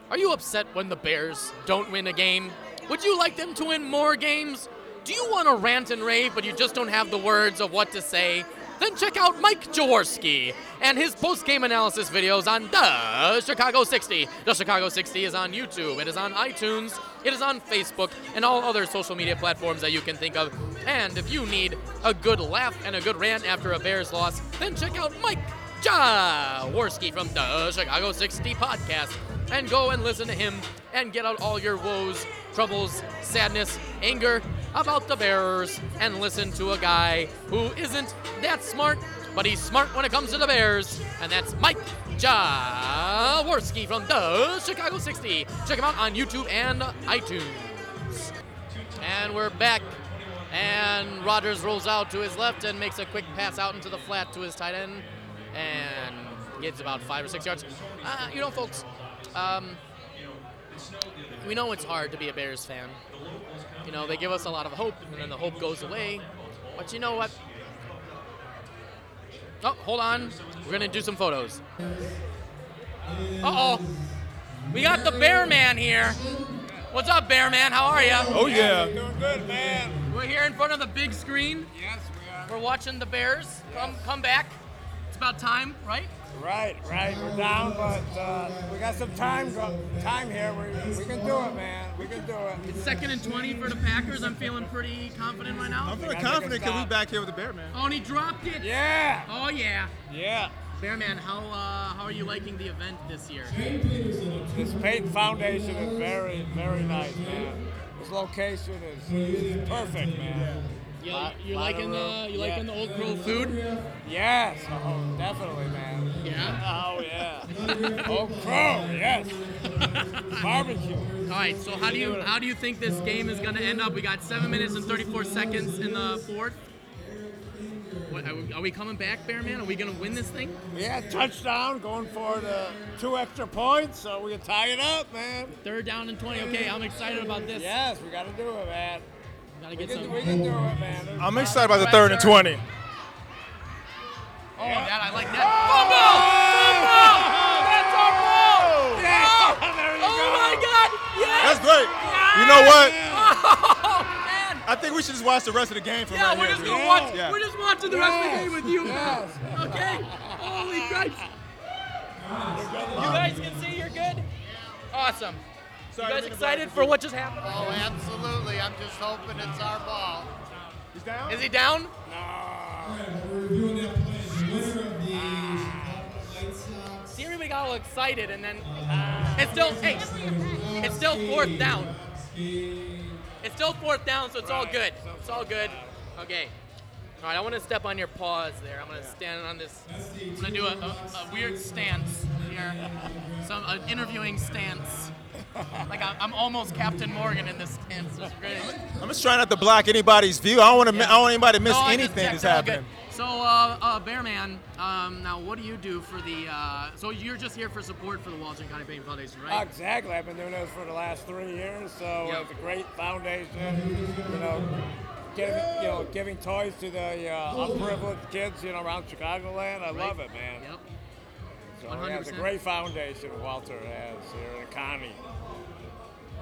Are you upset when the Bears don't win a game? Would you like them to win more games? Do you want to rant and rave, but you just don't have the words of what to say? Then check out Mike Jaworski and his post-game analysis videos on the Chicago 60. The Chicago 60 is on YouTube, it is on iTunes, it is on Facebook, and all other social media platforms that you can think of. And if you need a good laugh and a good rant after a Bears loss, then check out Mike Jaworski from the Chicago 60 podcast and go and listen to him and get out all your woes, troubles, sadness, anger about the Bears and listen to a guy who isn't that smart, but he's smart when it comes to the Bears, and that's Mike Jaworski from the Chicago 60. Check him out on YouTube and iTunes. And we're back. And Rodgers rolls out to his left and makes a quick pass out into the flat to his tight end and gets about five or six yards. Uh, you know, folks, um, we know it's hard to be a Bears fan. You know, they give us a lot of hope, and then the hope goes away. But you know what? Oh, hold on. We're going to do some photos. Uh oh. We got the Bear Man here. What's up, Bear Man? How are you? Oh, yeah. Doing good, man. We're here in front of the big screen. Yes, we are. We're watching the Bears. Come, come back. It's about time, right? Right, right. We're down, but uh, we got some time go- time here. We, we can do it, man. We can do it. It's second and 20 for the Packers. I'm feeling pretty confident right now. I'm feeling confident because we're back here with the Bear Man. Oh, and he dropped it. Yeah. Oh yeah. Yeah. Bearman, how uh, how are you liking the event this year? This Payton Foundation is very, very nice, man. This location is, is perfect, man. You, Lot- you liking the you Yeah. liking the Old Crow food? Yes, oh, definitely, man. Yeah. Oh yeah. oh crow, yes. Barbecue. All right. So how do you how do you think this game is going to end up? We got seven minutes and 34 seconds in the fourth. What, are, we, are we coming back, Bearman? Are we going to win this thing? Yeah, touchdown, going for the two extra points, so we can tie it up, man. Third down and 20. Okay, I'm excited about this. Yes, we got to do it, man. Gotta get some. we can do it, man. There's I'm excited about the third and 20. Oh, that I like that. Fumble! Fumble! That's our ball! Yeah, Oh, there you oh go. my God! Yes! That's great. You know what? Oh man! I think we should just watch the rest of the game from Yeah, right we're here. just gonna watch. Yeah. We're just watching the rest of the game with you. Yes. Okay. Holy Christ! You guys can see you're good. Awesome. You guys excited for what just happened? Oh, absolutely. I'm just hoping it's our ball. He's down? Is he down? No. We're reviewing that play. The winner of the White Sox. See, everybody got all excited, and then uh, ah. it's still hey, it's still fourth down. It's still fourth down, so it's all good. It's all good. Okay. All right, I want to step on your paws there. I'm going to stand on this. I'm going to do a, a, a weird stance here, some an interviewing stance. Like I'm, I'm almost Captain Morgan in this stance. It's great. I'm just trying not to block anybody's view. I don't want to. I don't want anybody to miss No, anything that's it good. happening. So, uh, uh, Bearman, um, now what do you do for the? Uh, so you're just here for support for the Walter and Connie Payton Foundation, right? Exactly. I've been doing this for the last three years, so Yep. it's a great foundation. You know, giving you know giving toys to the uh, unprivileged kids, you know, around Chicagoland. I love it, man. Yep. So yeah, it's a great foundation Walter has here in Connie.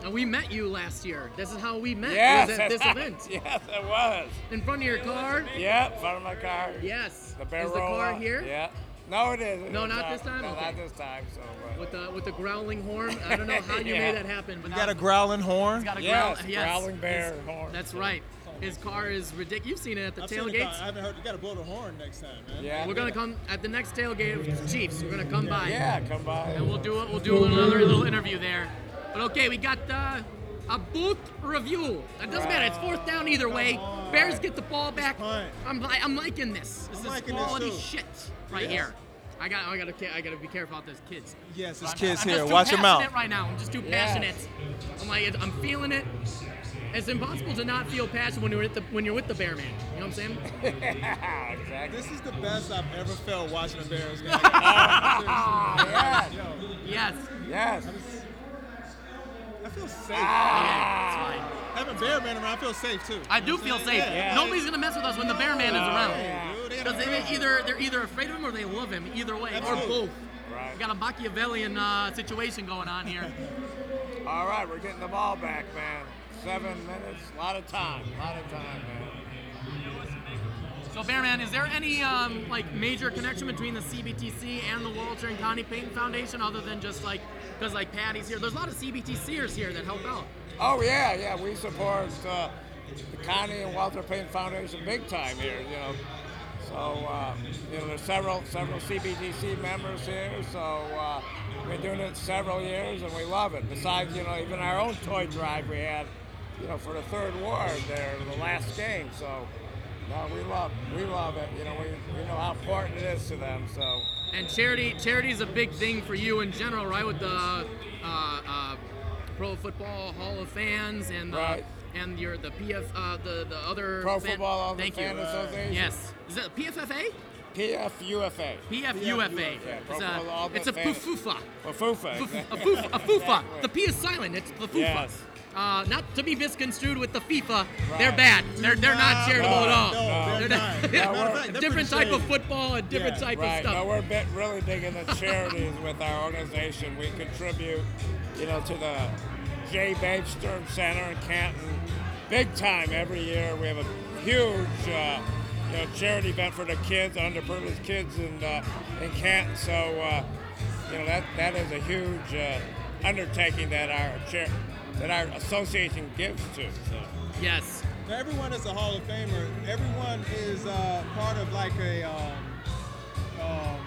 And we met you last year. This is how we met. Yes, was at this that's- event. Yes, it was. In front of your car. Yeah, in front of my car. Yes. The barrel Is the car roller. here? Yeah. No, it isn't. No, It's not this time? No, Okay. not this time. So. uh, With the with the growling horn. I don't know how you Yeah. made that happen, but You got a growling horn? He's got a Yes, growl- yes. growling bear His- horn. That's right. His car is ridiculous. You've seen it at the I've seen the car. I haven't heard. You got to blow the horn next time, man. Yeah. We're gonna come at the next tailgate of Chiefs. We're gonna come by. Yeah, come by. And we'll do it. We'll do another little interview there. But okay, we got uh, a booth review. It doesn't matter. It's fourth down either way. Bears get the ball back. I'm li- I'm liking this. This I'm is liking this quality too. shit right Yes. here. I got I got to I got to be careful about those kids. Yes, There's kids I'm here. Just too Watch your mouth. passionate right now. I'm just too Yeah. passionate. I'm like I'm feeling it. It's impossible to not feel passion when you're with the when you're with the bear man. You know what I'm saying? exactly. This is the best I've ever felt watching a Bears game. yes. Yes. Yes. I feel safe. Yeah, it's fine. Having Bear Man around, I feel safe too. I do feel safe. Yeah. Nobody's gonna mess with us when the bear man is around. Because gotta they be- either they're either afraid of him or they love him. Either way, or Absolutely. both. Right. We got a Machiavellian uh, situation going on here. All right, we're getting the ball back, man. Seven minutes, a lot of time, a lot of time, man. So, Bearman, is there any um, like major connection between the CBTC and the Walter and Connie Payton Foundation, other than just like because like Patty's here? There's a lot of CBTCers here that help out. Oh yeah, yeah, we support uh, the Connie and Walter Payton Foundation big time here. You know, so uh, you know there's several several CBTC members here. So uh, we've been doing it several years and we love it. Besides, you know, even our own toy drive we had, you know, for the third ward there, the last game. So. No, we love we love it. You know, we, we know how important it is to them. So And charity charity is a big thing for you in general, right? With the uh, uh, Pro Football Hall of Fans and the, Right. and your the PF uh, the the other Pro fan- Football Hall of Thank Fan you. Association. Yes. Is that PFFA? PFUFA. PFUFA. It's a, Football Hall of it's a. A fufa. Fuf- exactly. a fufa. A fufa. Exactly. The P is silent. It's the fufa. Yes. Uh, not to be misconstrued with the FIFA. They're Right. bad. They're they're not charitable at all. no, They're they're not- not. No, Matter of we're- fact, different type of football and different Yeah. type Right. of stuff. No, we're bit, really big into charities with our organization. We contribute, you know, to the J. Babe Stern Center in Canton, big time every year. We have a huge, uh, you know, charity event for the kids, underprivileged kids in uh, in Canton. So, uh, you know, that that is a huge uh, undertaking that our chair, that our association gives to. So. Yes. Now, everyone is a Hall of Famer. Everyone is uh, part of like a um, um,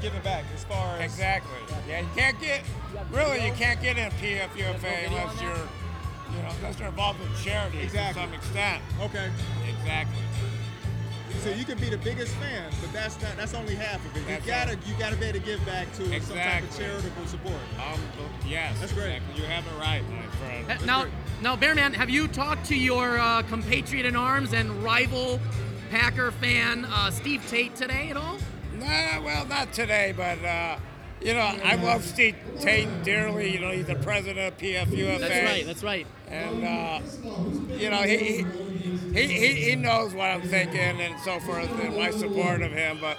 giving back as far as Exactly. Yeah, you can't get really you can't get in PFUFA unless you're you know unless you're involved in charity Exactly. to some extent. Okay. Exactly. So you can be the biggest fan, but that's not that's only half of it. You gotta you gotta be able to give back to some type of charitable support. Um, yes. That's great. Exactly. You have it right, my friend. Uh, Now, now, Bearman, have you talked to your uh, compatriot in arms and rival Packer fan uh, Steve Tate today at all? Nah, well, not today, but uh, you know, I love Steve Tate dearly. You know, he's the president of PFUFA. That's right. That's right. And uh, you know he, he he he knows what I'm thinking and so forth, and my support of him. But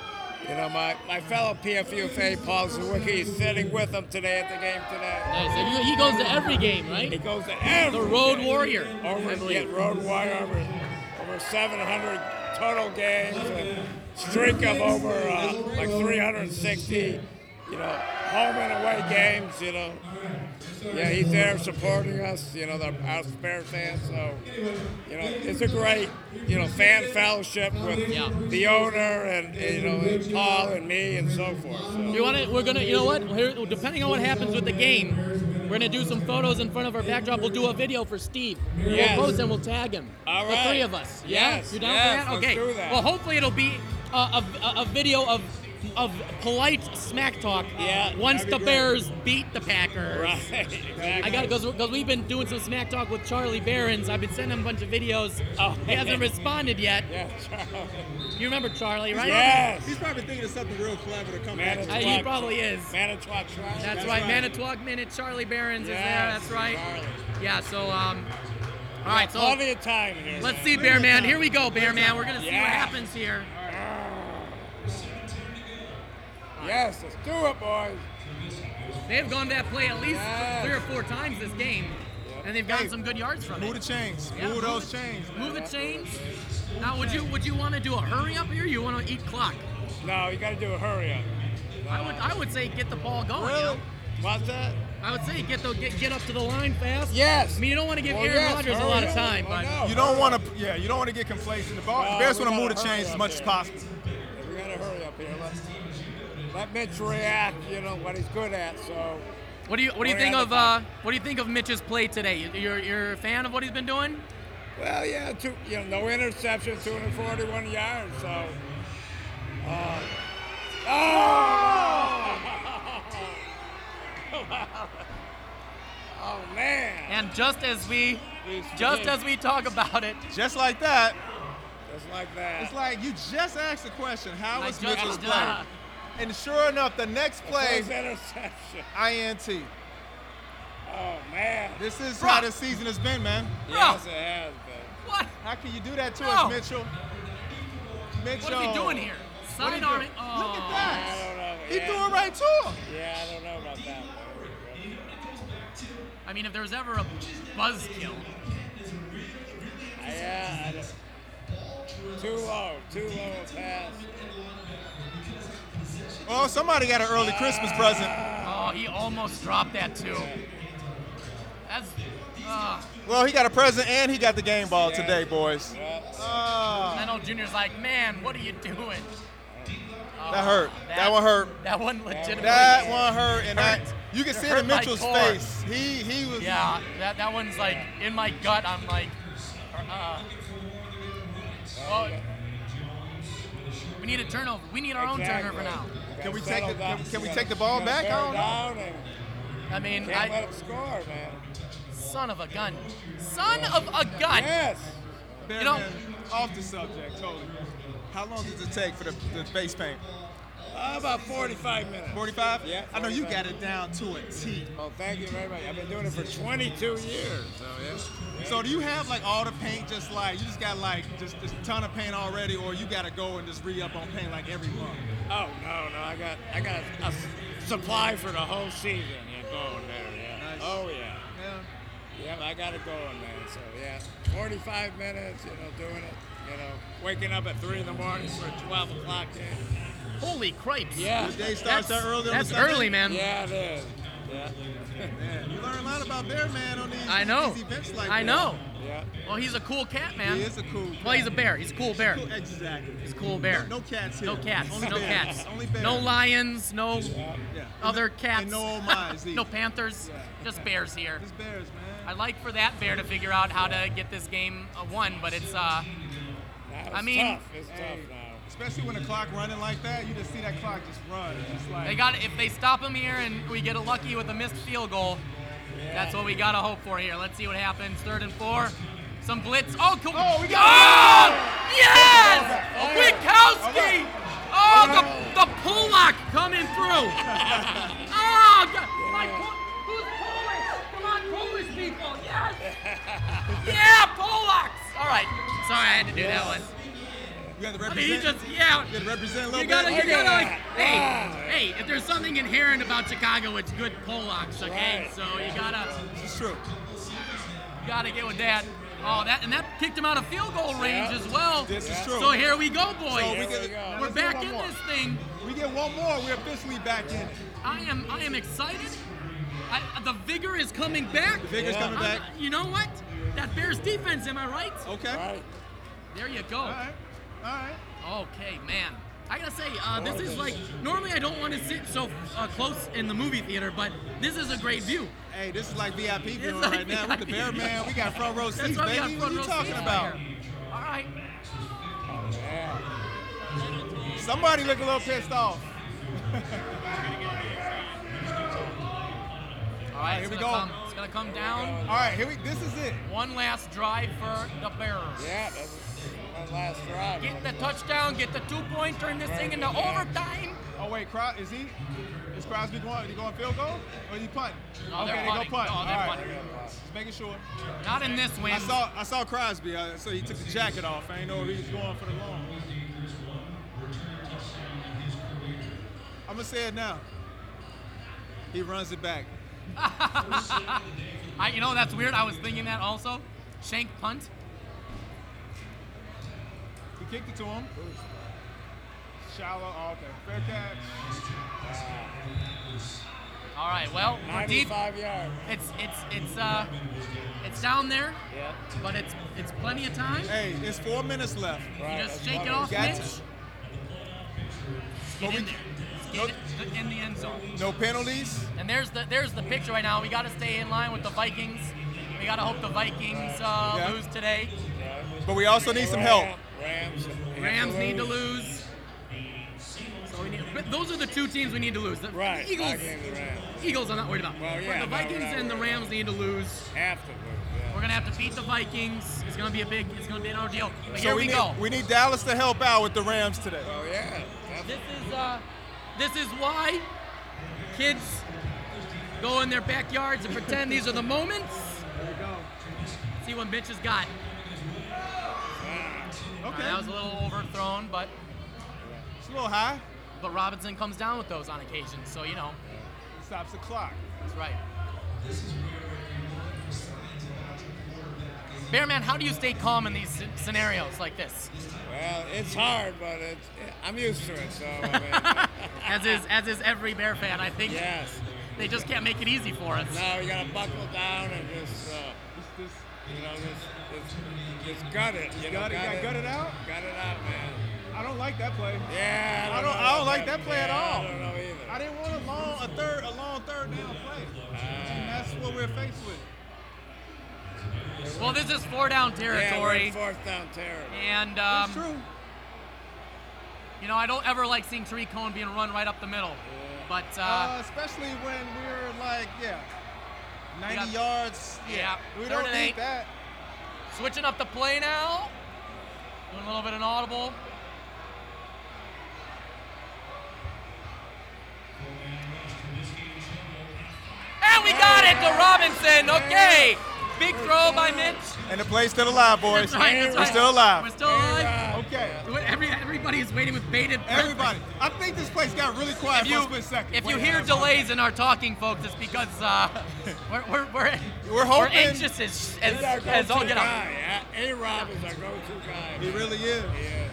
you know, my, my fellow PFUFA Paul Zwicky is sitting with him today at the game today. Nice. And he goes to every game, right? He goes to every The Road game. Warrior, over yeah, Road Warrior over over 700 total games, and streak of over uh, like 360. You know, home and away games. You know. Yeah, he's there supporting us, you know, the our Bears fans. So, you know, it's a great, you know, fan fellowship with Yeah. the owner and, you know, Paul and me and so forth. So. You want to? We're gonna. You know what? Here, depending on what happens with the game, we're We're gonna do some photos in front of our backdrop. We'll do a video for Steve. Yes. We'll post and we'll tag him. All The three of us. Yeah? Yes, You down yes, for that? Okay. do that. Well, hopefully it'll be a, a- a video of of polite smack talk. Yeah, Once the be great. Bears beat the Packers. Right, exactly. I got to because we've been doing some smack talk with Charlie Berens. I've been sending him a bunch of videos. Oh, he hasn't responded yet. Yeah, Charlie. You remember Charlie, right? Yes. He's probably thinking of something real clever to come back. Uh, he probably is. Manitowoc Charlie. That's, That's right. right. Manitowoc Minute. Charlie Berens is there. That's right. Charlie. Yeah. So um. All right. So plenty of time here. let's man. see, Bear Man. Here we go, Bear Man. We're gonna see what happens here. Yes, let's do it, boys. They've gone to that play at least Yes. three or four times this game, and they've gotten some good yards from it. Move it. the chains. Yeah, move those chains. man. Move the chains. Now, would you would you want to do a hurry up here? You want to eat clock? No, you got to do a hurry up. I would I would say get the ball going. you Really? know? What's that? I would say get the get, get up to the line fast. Yes. I mean, you don't want to give Well, Aaron yes, Rodgers a hurry lot of time, Oh, but no. You don't want to, yeah, you don't want to get complacent. The ball, No, the Bears want to move the chains as up much as possible. Let Mitch react, you know, what he's good at. So, what do you what do you think of uh what do you think of Mitch's play today? You- You're you're a fan of what he's been doing? well, yeah, two, you know, no interception, 241 yards. So, uh, oh! oh man! And just as we just as we talk about it, Just like that. Just like that. It's like you just asked the question, how I was just- Mitchell's uh, play? And sure enough, the next play, First interception. INT. Oh man! This is Bruh. how the season has been, man. Yes, it has been. what How can you do that to No. us, Mitchell? Mitchell. what are he doing here? What he Side arming. doing? Oh. Look at oh. I that. don't know. He yeah. doing right to him. Yeah, I don't know about that. I mean, if there was ever a buzzkill, Yeah, I don't- too low, too low a pass. Oh, somebody got an early Christmas present. oh, he almost dropped that too. That's. Uh, Well, he got a present and he got the game ball today, boys. Yeah. Ah, I know Junior's like, man, what are you doing? that hurt. That one hurt. That one legitimately. That one hurt, and I, you can It see it in Mitchell's face. He he was. Yeah, that, that one's like in my gut. I'm like, uh, well, we need a turnover. We need our own turnover now. Can we take the can, can we take the ball back? I gotta don't know. I mean, Can't let him score, man. son of a gun, son of a gun. Yes. Bear You know- man, off the subject, totally. How long does it take for the, the face paint? Uh, about 45 minutes. 45? Yeah, I know you got it down to a T. Oh, thank you very much. I've been doing it for 22 years. So yeah. So do you have like all the paint just like you just got like just just a ton of paint already, or you got to go and just re up on paint like every month? Oh no, no, I got I got a, s- supply for the whole season. Yeah, going there. Yeah. Nice. Oh yeah. Yeah. Yeah, I got it going, man. So yeah, 45 minutes. You know, doing it. You know, waking up at three in the morning for a 12 o'clock game. Holy cripes! Yeah. The day starts That's, that early on that's the early, man. Yeah, it is. Yeah. Man, you learn a lot about Bear Man on these, I know. these events like I this. know. Yeah. Well, he's a cool cat, man. He is a cool. Well, he's a bear. He's a cool bear. Cool, exactly. He's a cool bear. No, no cats here. No cats. Only no bears. cats. Only bears. No lions. No Yeah. other And cats. no old mice no either. panthers. Just bears here. Just bears, man. I like for that bear to figure out how to get this game uh, won, but it's uh, it's I mean- tough. It's tough now. Especially when the clock running like that, you just see that clock just run. Just like they got if they stop him here and we get a lucky with a missed field goal. That's what we gotta hope for here. Let's see what happens. Third and four. Some blitz. Oh, cool. Oh, we got- Oh, yes! Oh, oh, Kwiatkoski! Oh, oh the, the Pollock coming through. Oh, God. My, who's Polish? Come on, Polish people. Yes! Yeah, Pollocks! All right. Sorry, I had to do that one. You got to I mean, he just, yeah. you got to represent a little You gotta, bit. you gotta like, Yeah. hey, hey, if there's something inherent about Chicago, it's good Polacks, okay? Right. So you gotta, It's true. you gotta get with that. Oh, that and that kicked him out of field goal range Yeah. as well. This is true. So here we go, boys. So we get, we go. We're let's back in more. this thing. We get one more. We're officially back in. I am, I am excited. I, the vigor is coming back. The vigor's Yeah. coming back. I'm- you know what? That Bears defense, am I right? Okay. There you go. All right. All right. Okay, man. I gotta say, uh, this is like normally I don't want to sit so uh, close in the movie theater, but this is a great view. Hey, this is like VIP viewing like right now with the Bear Man. We got front row seats, baby. What are you talking about? All right. Somebody look a little pissed off. All right, here we go. Come, it's gonna come down. All right, here we. This is it. One last drive for the Bears. Yeah, that's one last drive. Get the touchdown, get the two point, turn this thing into overtime. Oh wait, Cros- is he? Is Crosby going? He going field goal or is he punt? No, okay, they're they punting. go punt. No, All they're right. punting. Just making sure. Not in this win. I saw I saw Crosby, uh, so he took the jacket off. I didn't know if he was going for the long. I'm gonna say it now. He runs it back. I, you know, that's weird. I was thinking that also. Shank punt. Kicked it to him. Shallow. Oh, okay. Fair catch. All right. Well, we're deep. 95 yards. It's it's it's uh it's down there. Yeah. But it's it's plenty of time. Hey, it's four minutes left. You just shake it off, Got Mitch. to. Get in there. Get it in the end zone. No penalties. And there's the there's the picture right now. We got to stay in line with the Vikings. We got to hope the Vikings uh, Yeah. lose today. But we also need some help. Rams. Rams need to lose. So we need, but those are the two teams we need to lose. The Right. Eagles. Vikings Rams. Eagles, I'm not worried about. Well, But yeah, the Vikings we're and the. Rams need to lose. Have to lose. We're gonna have to beat the Vikings. It's gonna be a big. It's gonna be an ordeal. But So here we, we need, go. we need Dallas to help out with the Rams today. Oh yeah. This is uh, this is why kids go in their backyards and pretend these are the moments. There we go. See what Mitch has got. Okay. that was a little overthrown, but It's a little high. but Robinson comes down with those on occasion. So you know, Stops the clock. that's right. Bearman, how do you stay calm in these scenarios like this? Well, it's hard, but it's, I'm used to it. So I mean, As is as is every Bear fan, I think. Yes. They just can't make it easy for us. No, you gotta buckle down and just, uh, just, you know, just, just, just gut it. You know, Gut it- got gut it out? Gut it out, man. I don't like that play. Yeah, I I don't. don't I don't like that- that play at all. I don't know either. I didn't want a long, a third, a long third down play, and that's what we're faced with. Well, this is four down Yeah, territory. in fourth down territory. And um, that's true. you know, I don't ever like seeing Tarik Cohen being run right up the middle. But uh, Uh, especially when we're like, yeah, 90 got- yards. yeah, we third don't need eight. that. Switching up the play now, doing a little bit of an audible. And we got it to Robinson. Okay, big throw by Mitch. And the play's still alive, boys. That's right, that's we're right. still alive. We're still alive. Okay. Every, everybody is waiting with bated breath. Everybody. I think this place got really quiet If for a you, split second. if you hear delays in our talking, folks, it's because uh, we're, we're, we're, We're hoping- anxious as, as, as all get out. A Rob is our go-to guy. He really is. Yeah.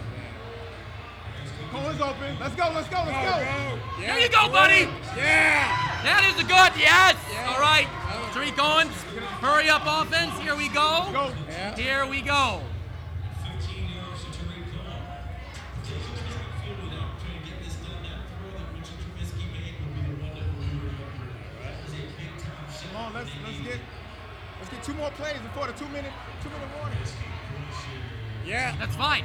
Cohen's open. Let's go. Let's go. Let's go. There you go, buddy. Yeah. That is a good yes. All right. Tariq Owens, hurry up offense. Here we go. Go. Here we go. Come on. Let's let's get let's get two more plays before the two minute two minute warning. Yeah. That's fine.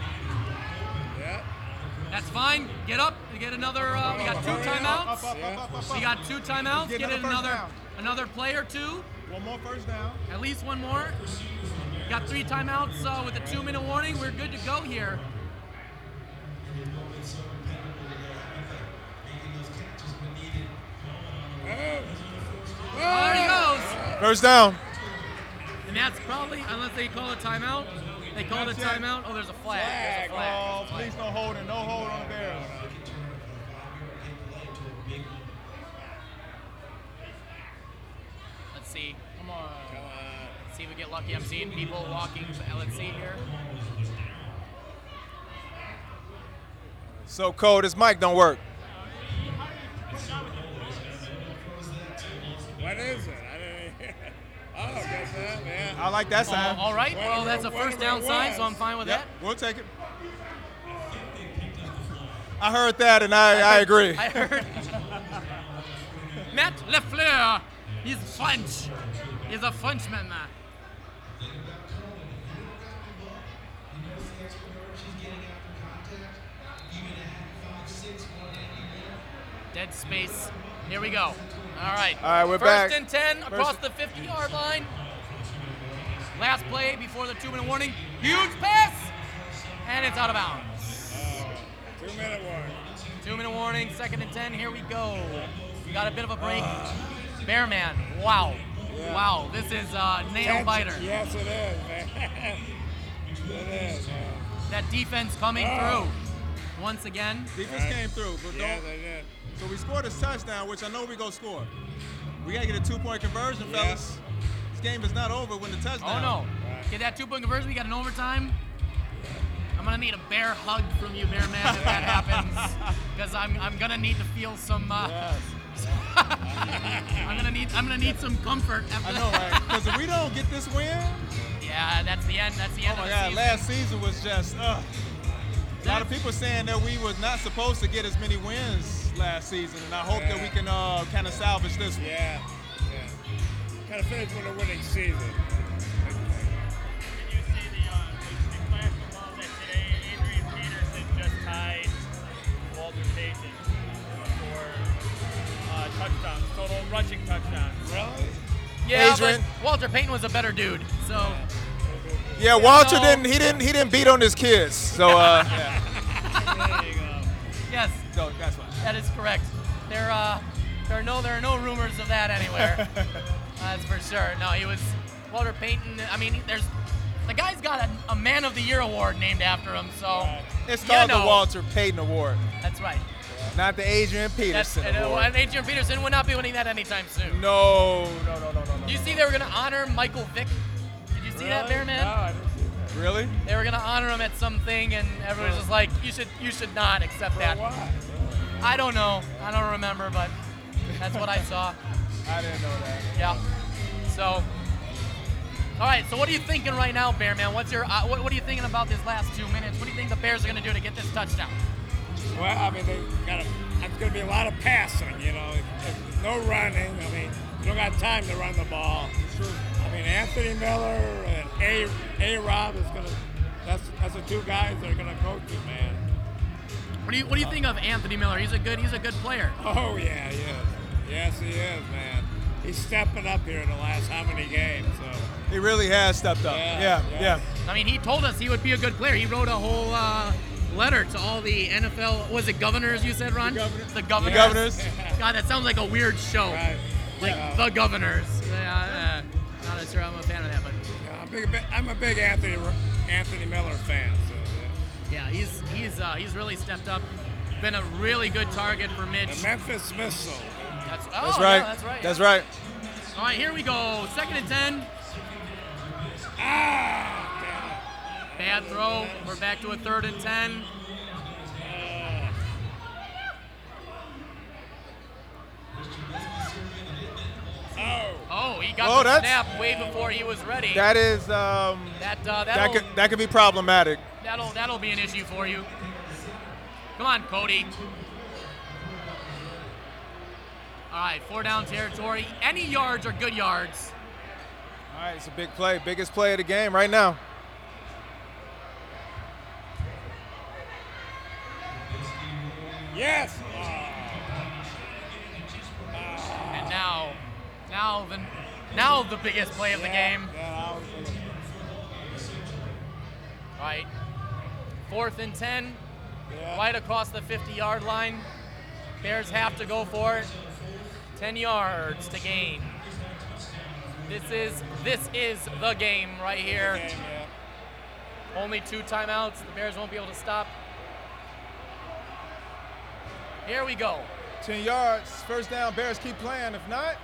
Yeah. That's fine. Get up. Get another. Uh, we got two timeouts. We got two timeouts. Get Get another in another down. another play or two. One more first down. At least one more. Got three timeouts uh, with a two-minute warning. We're good to go here. There he goes. First down. And that's probably, unless they call a timeout, they call it a Not yet. timeout. Oh, there's a flag. There's a flag. Oh, please no holding. No hold on the Bears. Let's see. Come on. Let's see if we get lucky. I'm seeing people walking. Let's see here. So cold. This mic don't work. What is it? I. Oh, guess that, yeah. I like that sign. All right. Well, that's a first down sign, so I'm fine with Yep, that. we'll take it. I heard that, and I, I agree. I heard. Matt LaFleur. He's French. He's a Frenchman. Man. Dead space. Here we go. All right. All right, we're First back. and 10 across First- the 50 yard line. Last play before the two minute warning. Huge pass. And it's out of bounds. Two minute warning. Two minute warning, second and 10. Here we go. We got a bit of a break. Bearman. Wow. Yeah. Wow. This is a nail Tension. biter. Yes, it is, man. it is, man. That defense coming Oh. through. Once again. Defense came through, but Yeah, don't. So we scored a touchdown, which I know we gonna score. We gotta get a two-point conversion, Yeah. fellas. This game is not over when the touchdown. Oh no. Get that two point conversion. We got an overtime. I'm gonna need a bear hug from you, Bear Man, if that happens. Because I'm, I'm gonna need to feel some. Uh, I'm gonna need I'm gonna need some comfort after I know, right? Because if we don't get this win, Yeah, that's the end. That's the end oh of my the God, season. last season was just. Uh, a lot of people saying that we was not supposed to get as many wins last season, and I hope that we can uh, kind of salvage this one. Yeah, yeah. Kind of finish with a winning season. Did you see the uh classical ball that today, Adrian Peterson just tied Walter Payton for uh, touchdowns, total rushing touchdowns. Really? Yeah, Adrian. Walter Payton was a better dude. So Yeah, Walter No. didn't. He didn't. He didn't beat on his kids. So uh, yes, So that's why. That is correct. There uh, there are no there are no rumors of that anywhere. That's for sure. No, he was Walter Payton. I mean, there's the guy's got a, a Man of the Year award named after him. So it's you called know. the Walter Payton Award, That's right. not the Adrian Peterson and, uh, Award. and Adrian Peterson would not be winning that anytime soon. No, no, no, no, no, no. Do you see they were going to honor Michael Vick? Did you see that, Bear Man? No, I didn't see that. Really? They were going to honor him at something, and everyone was just like, "You should, you should not accept For that." what? I don't know. I don't remember, but that's what I saw. I didn't know that. Yeah. So, all right. So, what are you thinking right now, Bear Man? What's your, uh, what, what are you thinking about this last two minutes? What do you think the Bears are going to do to get this touchdown? Well, I mean, they got it's going to be a lot of passing, you know. No running. I mean, you don't got time to run the ball. I mean, Anthony Miller and A A Rob is going to. That's that's the two guys that are going to coach you, man. What do you, what do you think of Anthony Miller? He's a good, he's a good player. Oh yeah, he is. Yes, he is, man. He's stepping up here in the last how many games? So He really has stepped up. Yeah, Yeah, yeah. yeah. I mean, he told us he would be a good player. He wrote a whole uh, letter to all the NFL. Was it governors? You said, Ron? The governors. The governors. The governors. God, that sounds like a weird show. Right. Like Yeah. the governors. Yeah, uh, not sure I'm a fan of that, but yeah, I'm, big, I'm a big Anthony Anthony Miller fan. So yeah, he's he's uh, he's really stepped up. Been a really good target for. Mitch. the Memphis Missile. That's, oh, That's yeah, right. that's right. That's right. All right, here we go. Second and ten. Ah, Bad throw. We're back to a third and ten. Oh. Oh, he got Oh, the snap way before he was ready. That is um, that uh, that could that could be problematic. That'll that'll be an issue for you. Come on, Cody. All right, four down territory. Any yards are good yards. All right, it's a big play, biggest play of the game right now. Yes. And now, now the now the biggest play of the game. Yeah, All right, fourth and ten, yeah. right across the 50-yard line. Bears have to go for it. 10 yards to gain. This is this is the game right here. Game, yeah. Only two timeouts. The Bears won't be able to stop. Here we go. 10 yards, first down. Bears keep playing. If not,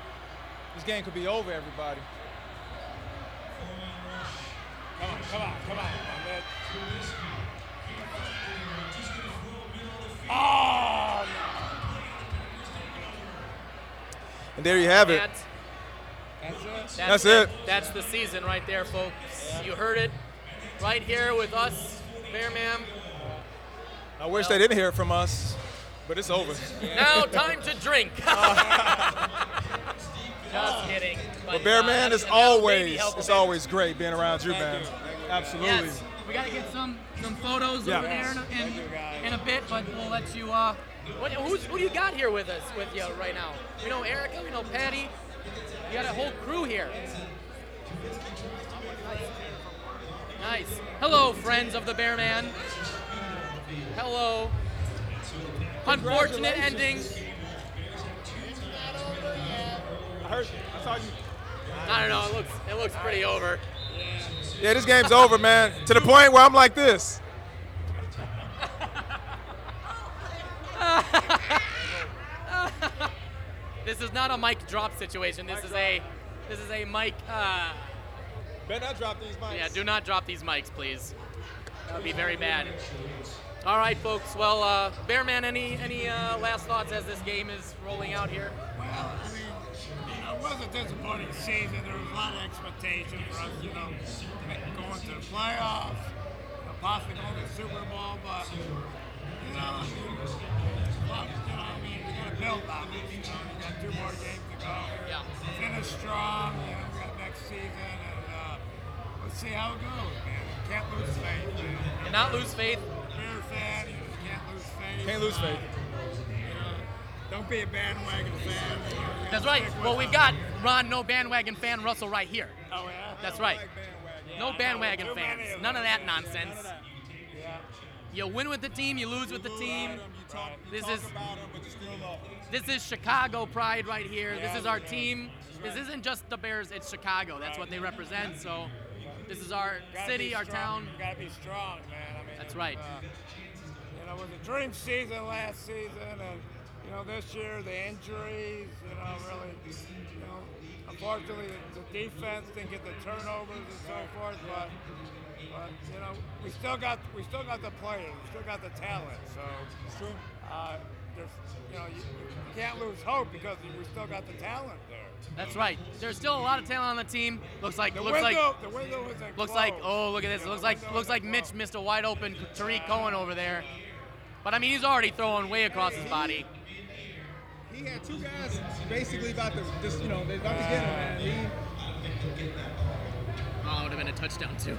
this game could be over, everybody. Come on, come on, come on. man. Oh, And there you have it. That- that's it. That's it. That's the season right there, folks. You heard it right here with us, Bear Man. I wish they didn't hear it from us, but it's over. Now time to drink. Just kidding. But Bear uh, Man, that'll- it's always it's always great being around you, man. Absolutely. Yes, we gotta get some some photos Yeah. over there in a, in, in a bit, but we'll let you. Uh, What, who's, who do you got here with us, with you right now? We know Erica, we know Patty. You got a whole crew here. Nice. Hello, friends of the Bear Man. Hello. Unfortunate ending. I heard. I saw you. I don't know. It looks it looks pretty over. Yeah, this game's over, man. To the point where I'm like this. This is not a mic drop situation. This is a this is a mic. Uh, Better not drop these mics. yeah, do not drop these mics, please. That would be very bad. All right, folks. Well, uh, Bearman, any any uh, last thoughts as this game is rolling out here? Well, I mean, you know, it was a disappointing season. There was a lot of expectation for us, you know, going to the playoffs, you know, possibly going to the Super Bowl, but, you know, I mean, you know, I mean, we got to build on it. You know, we got two more games to go. Yeah. Finish strong, you know, we got next season, and uh, let's see how it goes, man. Can't lose faith, man. Cannot lose faith. Bear fan, you can't lose faith. Can't lose faith. You know, don't be a bandwagon fan. You know, you That's right. Well, we've got Ron, no bandwagon fan Russell right here. Oh, yeah? That's right. No bandwagon fans. of None of that nonsense. You win with the team, you lose with the team. This is about them, but you still love them. this is Chicago pride right here. This is our team. This isn't just the Bears, it's Chicago. That's what they represent. So this is our city, our town. You gotta be strong, man. I mean, That's right. Uh, you know, it was a dream season last season, and know this year the injuries. You know, really, you know, unfortunately the, the defense didn't get the turnovers and so forth, but. But you know, we still got we still got the players, we still got the talent. So uh, there's, you know, you, you can't lose hope because we still got the talent there. That's right. There's still a lot of talent on the team. Looks like The looks window, like the window isn't looks like oh look at this. You know, Looks like looks like isn't Mitch closed. missed a wide open Tarik Cohen over there. But I mean he's already throwing way across his body. He had two guys basically about to just, you know, they about to get him, man. He, Oh, it would have been a touchdown too.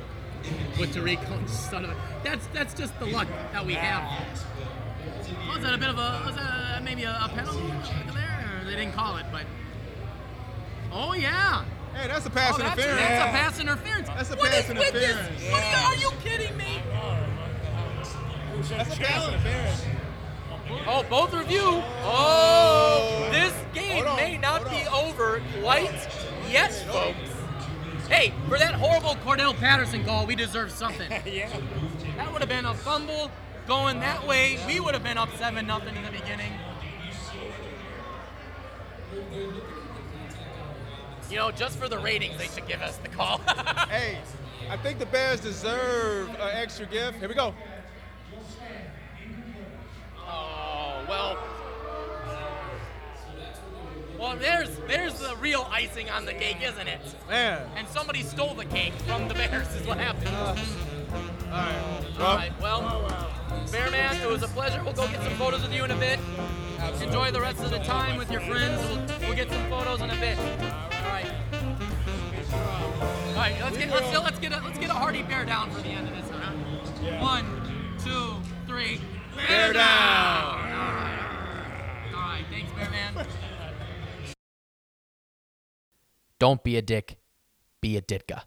With Tarik Cohen, son of a. That's that's just the luck that we have. Was that a bit of a was that a, maybe a, a penalty there? Or they didn't call it, but. Oh yeah. Hey, that's a pass oh, that's, interference. That's a pass interference. That's a What pass is with this? interference. What are you, are you kidding me? that's a pass interference. Oh, both review. Oh, this game may not be over quite yet, folks. Hey, for that horrible Cordarrelle Patterson call, we deserve something. yeah. That would have been a fumble going that way. We would have been up 7 nothing in the beginning. You know, just for the ratings, they should give us the call. hey, I think the Bears deserve an extra gift. Here we go. Oh, well. Well, there's there's the real icing on the cake, isn't it? Man. And somebody stole the cake from the Bears, is what happened. Uh, All right. All right, well, Bearman, it was a pleasure. We'll go get some photos with you in a bit. Enjoy the rest of the time with your friends. We'll, we'll get some photos in a bit. All right. All right, let's get let's, get- let's get a let's get a hearty bear down for the end of this round. One, two, three. Bear down. All right, thanks, Bearman. Don't be a dick, be a Ditka.